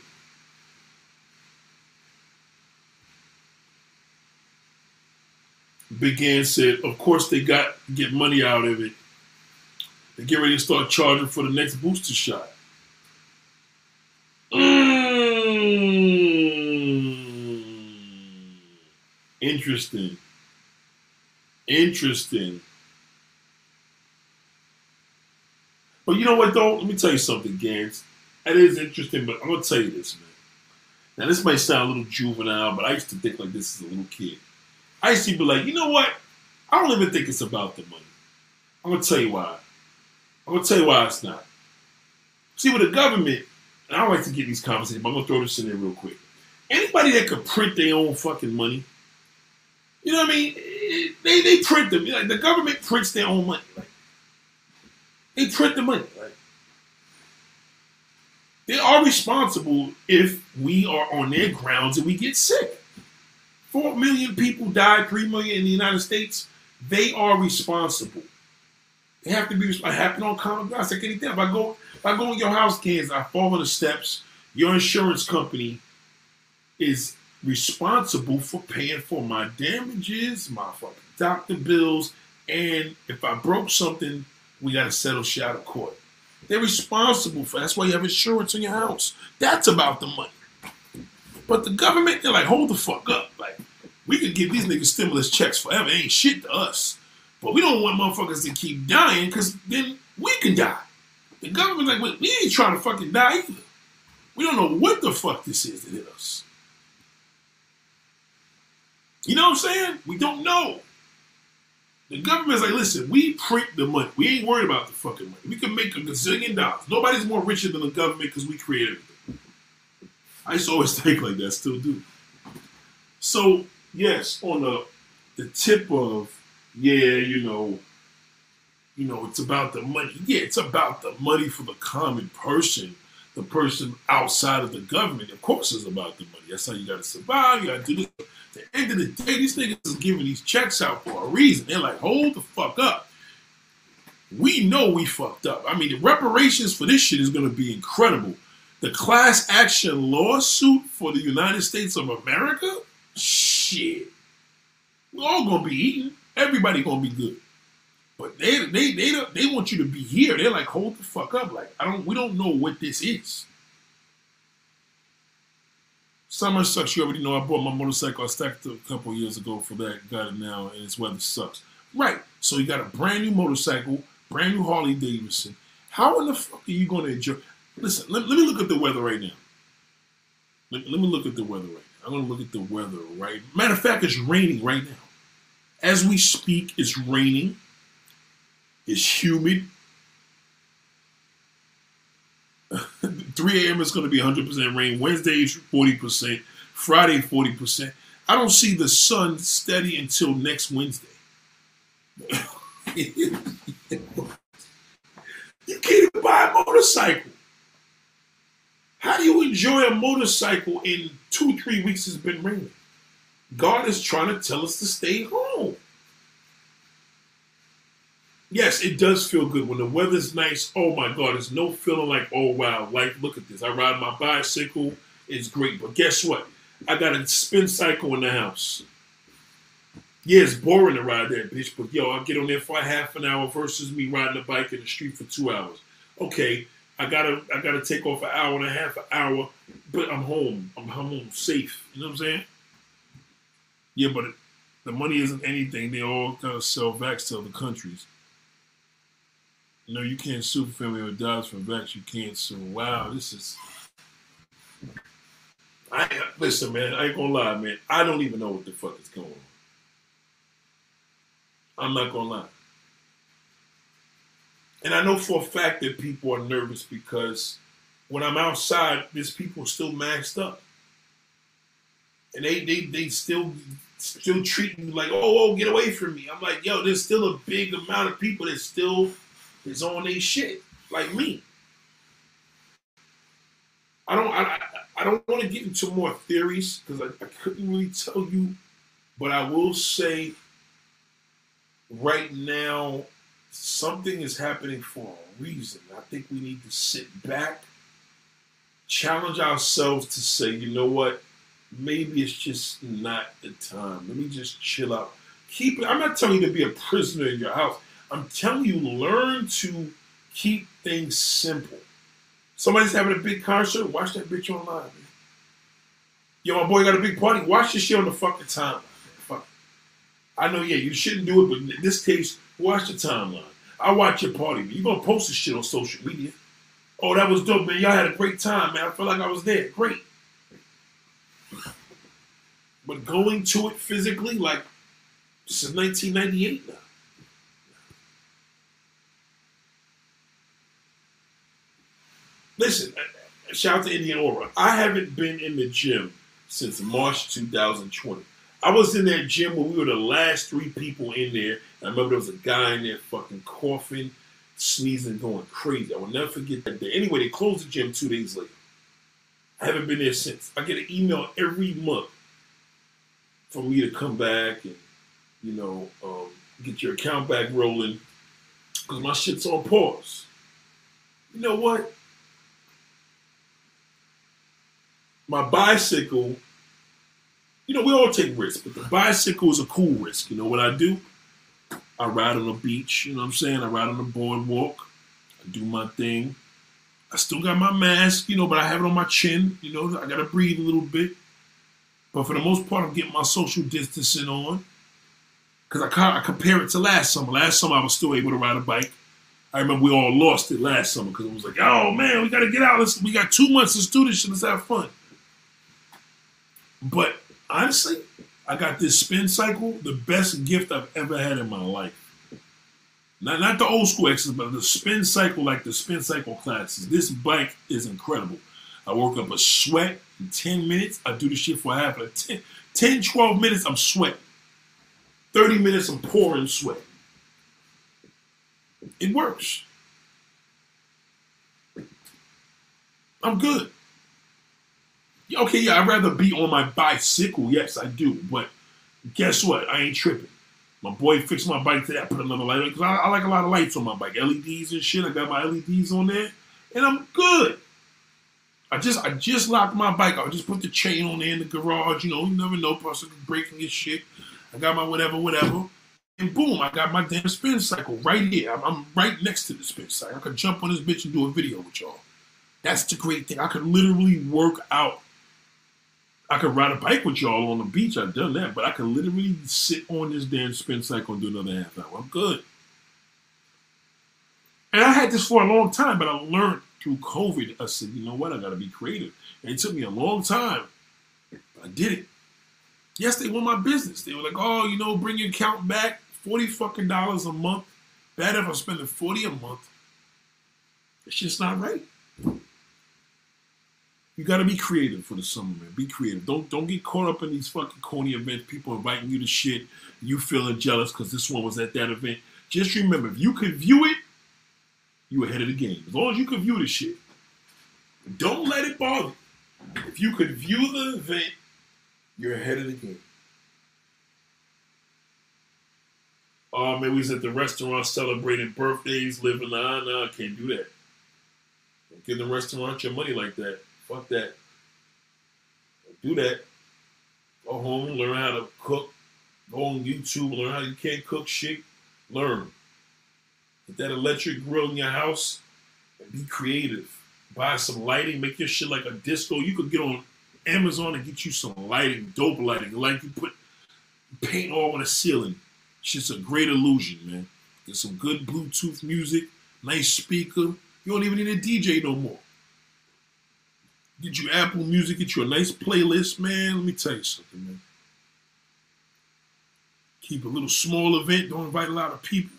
Began said, of course they got get money out of it. They get ready to start charging for the next booster shot. Mm. Interesting. Interesting. But you know what, though? Let me tell you something, Gans. That is interesting, but I'm to tell you this, man. Now, this might sound a little juvenile, but I used to think like this as a little kid. I used to be like, you know what? I don't even think it's about the money. I'm to tell you why. I'm to tell you why it's not. See, with the government, and I like to get these conversations, but I'm to throw this in there real quick. Anybody that could print their own fucking money, you know what I mean? They, they print them. Like, the government prints their own money. Like, they print the money. Like, they are responsible if we are on their grounds and we get sick. Four million people died, three million in the United States. They are responsible. They have to be. It happened on common ground. It's like anything. If I go, if I go in your house, kids, I fall on the steps. Your insurance company is responsible for paying for my damages, my fucking doctor bills, and if I broke something, we got to settle shit out of court. They're responsible for. That's why you have insurance on your house. That's about the money. But the government, they're like, hold the fuck up. Like, we could give these niggas stimulus checks forever. It ain't shit to us. But we don't want motherfuckers to keep dying because then we can die. The government's like, we ain't trying to fucking die either. We don't know what the fuck this is that hit us. You know what I'm saying? We don't know. The government's like, listen, we print the money. We ain't worried about the fucking money. We can make a gazillion dollars. Nobody's more richer than the government because we create everything. I used to always think like that, still do. So, yes, on the the tip of, yeah, you know, you know, it's about the money. Yeah, it's about the money for the common person, the person outside of the government. Of course, it's about the money. That's how you got to survive. You got to do this. At the end of the day, these niggas is giving these checks out for a reason. They're like, hold the fuck up. We know we fucked up. I mean, the reparations for this shit is going to be incredible. The class action lawsuit for the United States of America, shit. We're all gonna be eating. Everybody gonna be good. But they they they they want you to be here. They're like, hold the fuck up. Like I don't we don't know what this is. Summer sucks. You already know I bought my motorcycle. I stacked a couple years ago for that. Got it now, and its weather sucks. Right. So you got a brand new motorcycle, brand new Harley Davidson. How in the fuck are you going to enjoy? Listen, let, let me look at the weather right now. Let, let me look at the weather right now. I'm going to look at the weather right. Matter of fact, it's raining right now. As we speak, it's raining. It's humid. 3 a.m. is going to be 100% rain. Wednesday is 40%. Friday, 40%. I don't see the sun steady until next Wednesday. you can't even buy a motorcycle. How do you enjoy a motorcycle in two, three weeks it's been raining? God is trying to tell us to stay home. Yes, it does feel good when the weather's nice. Oh my God, there's no feeling like, oh wow, like look at this. I ride my bicycle, it's great. But guess what? I got a spin cycle in the house. Yeah, it's boring to ride that bitch, but yo, I get on there for half an hour versus me riding a bike in the street for two hours. Okay, I gotta I gotta take off an hour and a half, an hour, but I'm home. I'm, home safe. You know what I'm saying? Yeah, but it, the money isn't anything. They all gotta sell vax to other countries. You know, you can't sue family or dies for vax. You can't sue. Wow, this is. I listen, man. I ain't gonna lie, man. I don't even know what the fuck is going on. I'm not gonna lie. And I know for a fact that people are nervous because when I'm outside, there's people still masked up. And they they they still still treat me like, oh, oh, get away from me. I'm like, yo, there's still a big amount of people that still is on their shit, like me. I don't I, I don't want to get into more theories because I, I couldn't really tell you, but I will say right now something is happening for a reason. I think we need to sit back, challenge ourselves to say, you know what? Maybe it's just not the time. Let me just chill out. Keep. I'm not telling you to be a prisoner in your house. I'm telling you, learn to keep things simple. Somebody's having a big concert, watch that bitch online, man. Yo, my boy got a big party. Watch this shit on the fucking timeline. Fuck. I know, yeah, you shouldn't do it, but in this case, Watch the timeline. I watch your party. You gonna post this shit on social media. Oh, that was dope, man. Y'all had a great time, man. I feel like I was there. Great. But going to it physically, like this is 1998 now. Listen, uh, shout out to Indian Aura. I haven't been in the gym since March 2020. I was in that gym when we were the last three people in there. I remember there was a guy in there fucking coughing, sneezing, going crazy. I will never forget that day. Anyway, they closed the gym two days later. I haven't been there since. I get an email every month for me to come back and, you know, um, get your account back rolling because my shit's on pause. You know what? My bicycle you know, we all take risks, but the bicycle is a cool risk. You know what I do? I ride on the beach, you know what I'm saying? I ride on the boardwalk. I do my thing. I still got my mask, you know, but I have it on my chin. You know, I gotta breathe a little bit. But for the most part, I'm getting my social distancing on. Because I, I compare it to last summer. Last summer, I was still able to ride a bike. I remember we all lost it last summer because it was like, oh man, we gotta get out. Let's, we got two months to do this shit. Let's have fun. But honestly, I got this spin cycle, the best gift I've ever had in my life. Not, not the old school X's, but the spin cycle, like the spin cycle classes. This bike is incredible. I work up a sweat in 10 minutes. I do the shit for half a 10, 10 12 minutes, I'm sweating. 30 minutes I'm pouring sweat. It works. I'm good. Okay, yeah, I'd rather be on my bicycle. Yes, I do. But guess what? I ain't tripping. My boy fixed my bike today. I put another light on because I, I, like a lot of lights on my bike, LEDs and shit. I got my LEDs on there, and I'm good. I just I just locked my bike. I just put the chain on there in the garage. You know, you never know, person breaking his shit. I got my whatever, whatever, and boom, I got my damn spin cycle right here. I'm, I'm right next to the spin cycle. I could jump on this bitch and do a video with y'all. That's the great thing. I could literally work out I could ride a bike with y'all on the beach. I've done that, but I could literally sit on this damn spin cycle and do another half hour. I'm good. And I had this for a long time, but I learned through COVID. I said, you know what? I got to be creative. And it took me a long time. I did it. Yes, they want my business. They were like, oh, you know, bring your account back, forty fucking dollars a month. Bad if I'm spending forty a month. It's just not right. You got to be creative for the summer, man. Be creative. Don't don't get caught up in these fucking corny events. People inviting you to shit. You feeling jealous because this one was at that event. Just remember, if you could view it, you ahead of the game. As long as you can view the shit, don't let it bother. If you could view the event, you're ahead of the game. Oh man, we was at the restaurant celebrating birthdays, living. Nah, nah, I can't do that. Don't give the restaurant your money like that. Fuck that. do that. Go home, learn how to cook. Go on YouTube, learn how you can't cook shit. Learn. Get that electric grill in your house and be creative. Buy some lighting, make your shit like a disco. You could get on Amazon and get you some lighting, dope lighting. Like you put paint all on the ceiling. It's just a great illusion, man. Get some good Bluetooth music, nice speaker. You don't even need a DJ no more. Get you Apple Music, get you a nice playlist, man. Let me tell you something, man. Keep a little small event, don't invite a lot of people.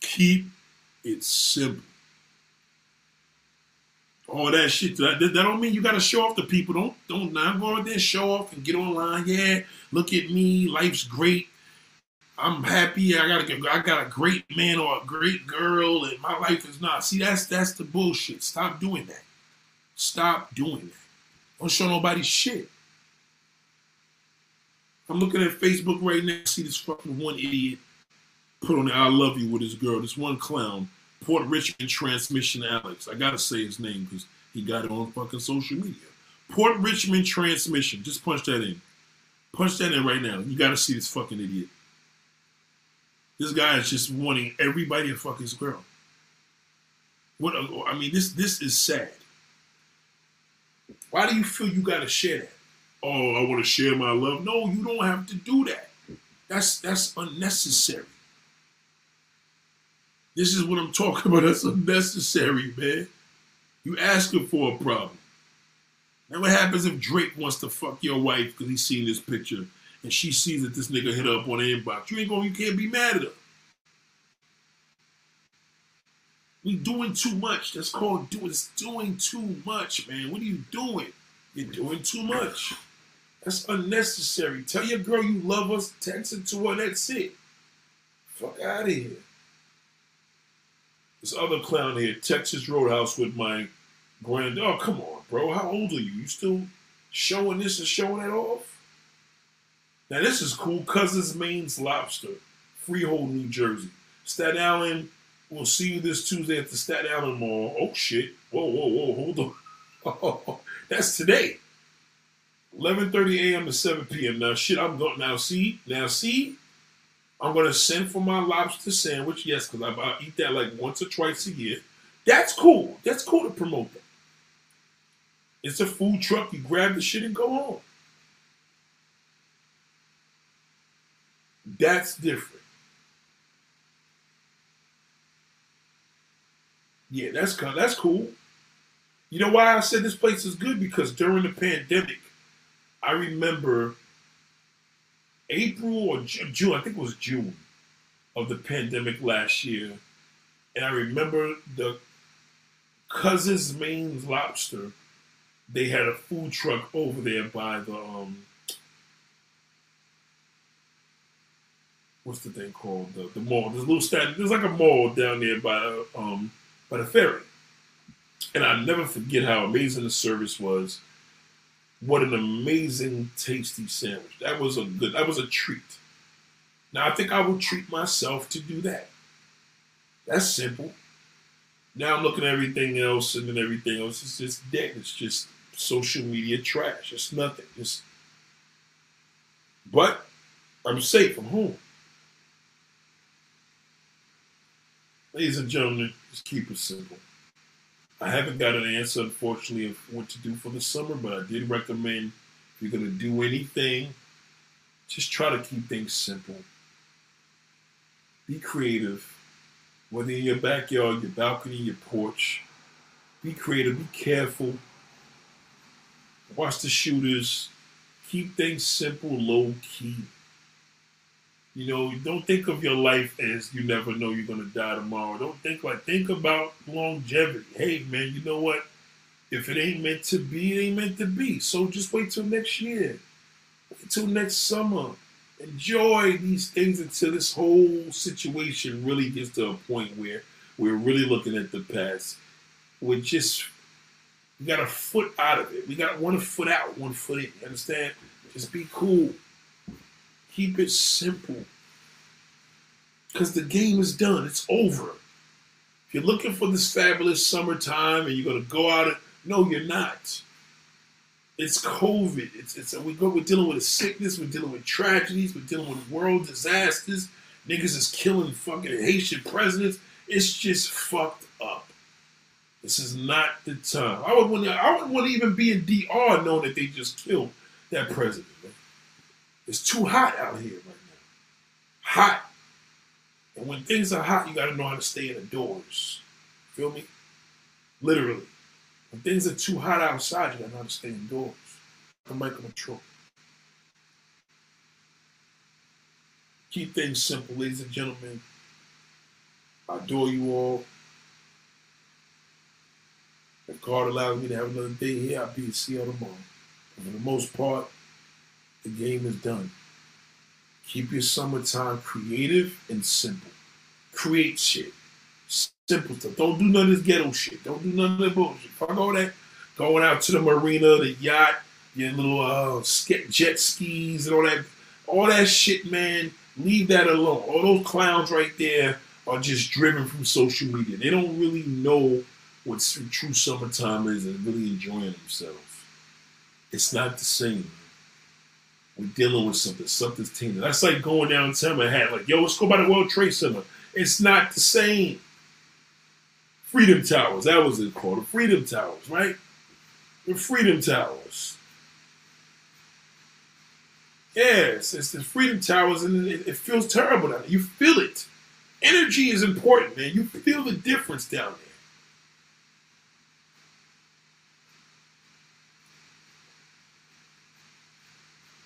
Keep it simple all that shit. That, that don't mean you got to show off to people. Don't don't now go out there show off and get online. Yeah, look at me. Life's great. I'm happy. I got a I got a great man or a great girl, and my life is not. See, that's that's the bullshit. Stop doing that. Stop doing that. Don't show nobody shit. I'm looking at Facebook right now. See this fucking one idiot put on the "I love you" with his girl. This one clown Port Richmond Transmission Alex. I gotta say his name because he got it on fucking social media. Port Richmond Transmission. Just punch that in. Punch that in right now. You gotta see this fucking idiot. This guy is just wanting everybody to fuck his girl. What I mean, this this is sad. Why do you feel you gotta share that? Oh, I want to share my love. No, you don't have to do that. That's that's unnecessary. This is what I'm talking about. That's unnecessary, man. You asking for a problem. Now what happens if Drake wants to fuck your wife because he's seen this picture and she sees that this nigga hit her up on the inbox? You ain't going, you can't be mad at her. We doing too much. That's called doing. It's doing too much, man. What are you doing? You're doing too much. That's unnecessary. Tell your girl you love us. Text it to her. That's it. Fuck out of here. This other clown here, Texas Roadhouse with my grand. Oh, come on, bro. How old are you? You still showing this and showing that off? Now, this is cool. Cousins Maine's Lobster, Freehold, New Jersey. Staten Island, we'll see you this Tuesday at the Staten Island Mall. Oh, shit. Whoa, whoa, whoa. Hold on. Oh, that's today. 11.30 a.m. to 7 p.m. Now, shit, I'm going. Now, see? Now, see? I'm going to send for my lobster sandwich. Yes, because I, I eat that like once or twice a year. That's cool. That's cool to promote that. It's a food truck. You grab the shit and go home. That's different. Yeah, that's that's cool. You know why I said this place is good? Because during the pandemic, I remember April or June, I think it was June of the pandemic last year, and I remember the Cousins Maine's Lobster. They had a food truck over there by the um, what's the thing called the, the mall? There's a little stand. There's like a mall down there by um by the ferry, and I never forget how amazing the service was. What an amazing, tasty sandwich! That was a good. That was a treat. Now I think I will treat myself to do that. That's simple. Now I'm looking at everything else, and then everything else is just dead. It's just social media trash. It's nothing. Just, but I'm safe. I'm home. Ladies and gentlemen, just keep it simple. I haven't got an answer, unfortunately, of what to do for the summer, but I did recommend if you're going to do anything, just try to keep things simple. Be creative, whether in your backyard, your balcony, your porch. Be creative, be careful. Watch the shooters. Keep things simple, low key. You know, don't think of your life as you never know you're gonna die tomorrow. Don't think like think about longevity. Hey man, you know what? If it ain't meant to be, it ain't meant to be. So just wait till next year. Wait till next summer. Enjoy these things until this whole situation really gets to a point where we're really looking at the past. We're just we got a foot out of it. We got one foot out, one foot in. You understand? Just be cool. Keep it simple. Because the game is done. It's over. If you're looking for this fabulous summertime and you're going to go out, and, no, you're not. It's COVID. It's, it's we go, we're dealing with a sickness. We're dealing with tragedies. We're dealing with world disasters. Niggas is killing fucking Haitian presidents. It's just fucked up. This is not the time. I would want. I would want to even be in DR knowing that they just killed that president. Man. It's too hot out here right now. Hot. And when things are hot, you got to know how to stay indoors. Feel me? Literally. When things are too hot outside, you got to know how to stay indoors. I'm Michael Matrone. Keep things simple, ladies and gentlemen. I adore you all. If God allows me to have another day here, I'll be at Seattle tomorrow. But for the most part, the game is done. Keep your summertime creative and simple. Create shit. Simple stuff. Don't do none of this ghetto shit. Don't do none of that bullshit. Fuck all that. Going out to the marina, the yacht, your little uh, jet skis and all that. All that shit, man. Leave that alone. All those clowns right there are just driven from social media. They don't really know what true summertime is and really enjoying themselves. It's not the same. We're dealing with something. Something's tainted. That's like going downtown Manhattan, like, yo, let's go by the World Trade Center. It's not the same. Freedom Towers, that was it called. The Freedom Towers, right? The Freedom Towers. Yes, it's the Freedom Towers, and it, it feels terrible down there. You feel it. Energy is important, man. You feel the difference down there.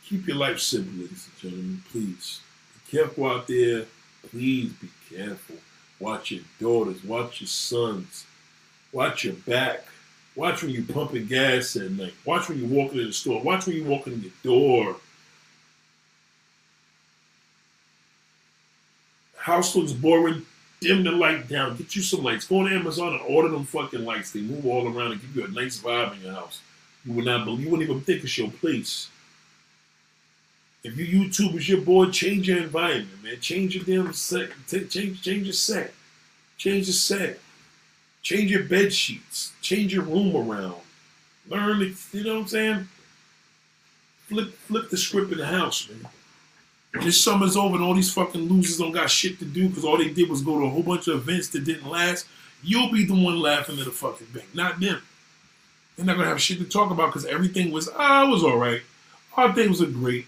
Keep your life simple, ladies and gentlemen. Please be careful out there. Please be careful. Watch your daughters. Watch your sons. Watch your back. Watch when you're pumping gas at night. Watch when you're walking in the store. Watch when you're walking in your door. House looks boring. Dim the light down. Get you some lights. Go on Amazon and order them fucking lights. They move all around and give you a nice vibe in your house. You would not believe. You wouldn't even think it's your place. If you YouTube is your boy, change your environment, man. Change your damn set. change, change your set. Change the set. Change your bed sheets. Change your room around. Learn, you know what I'm saying? Flip, flip the script in the house, man. This summer's over and all these fucking losers don't got shit to do because all they did was go to a whole bunch of events that didn't last. You'll be the one laughing at the fucking bank, not them. They're not gonna have shit to talk about because everything was ah, it was all right. All things were great.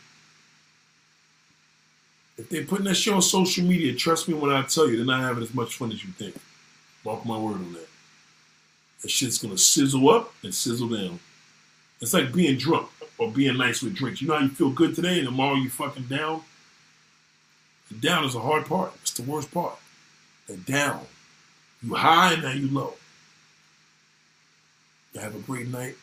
If they're putting that shit on social media, trust me when I tell you, they're not having as much fun as you think. Mark my word on that. That shit's gonna sizzle up and sizzle down. It's like being drunk or being nice with drinks. You know how you feel good today and tomorrow you fucking down? The down is the hard part. It's the worst part. The down. You high and now you low. You have a great night.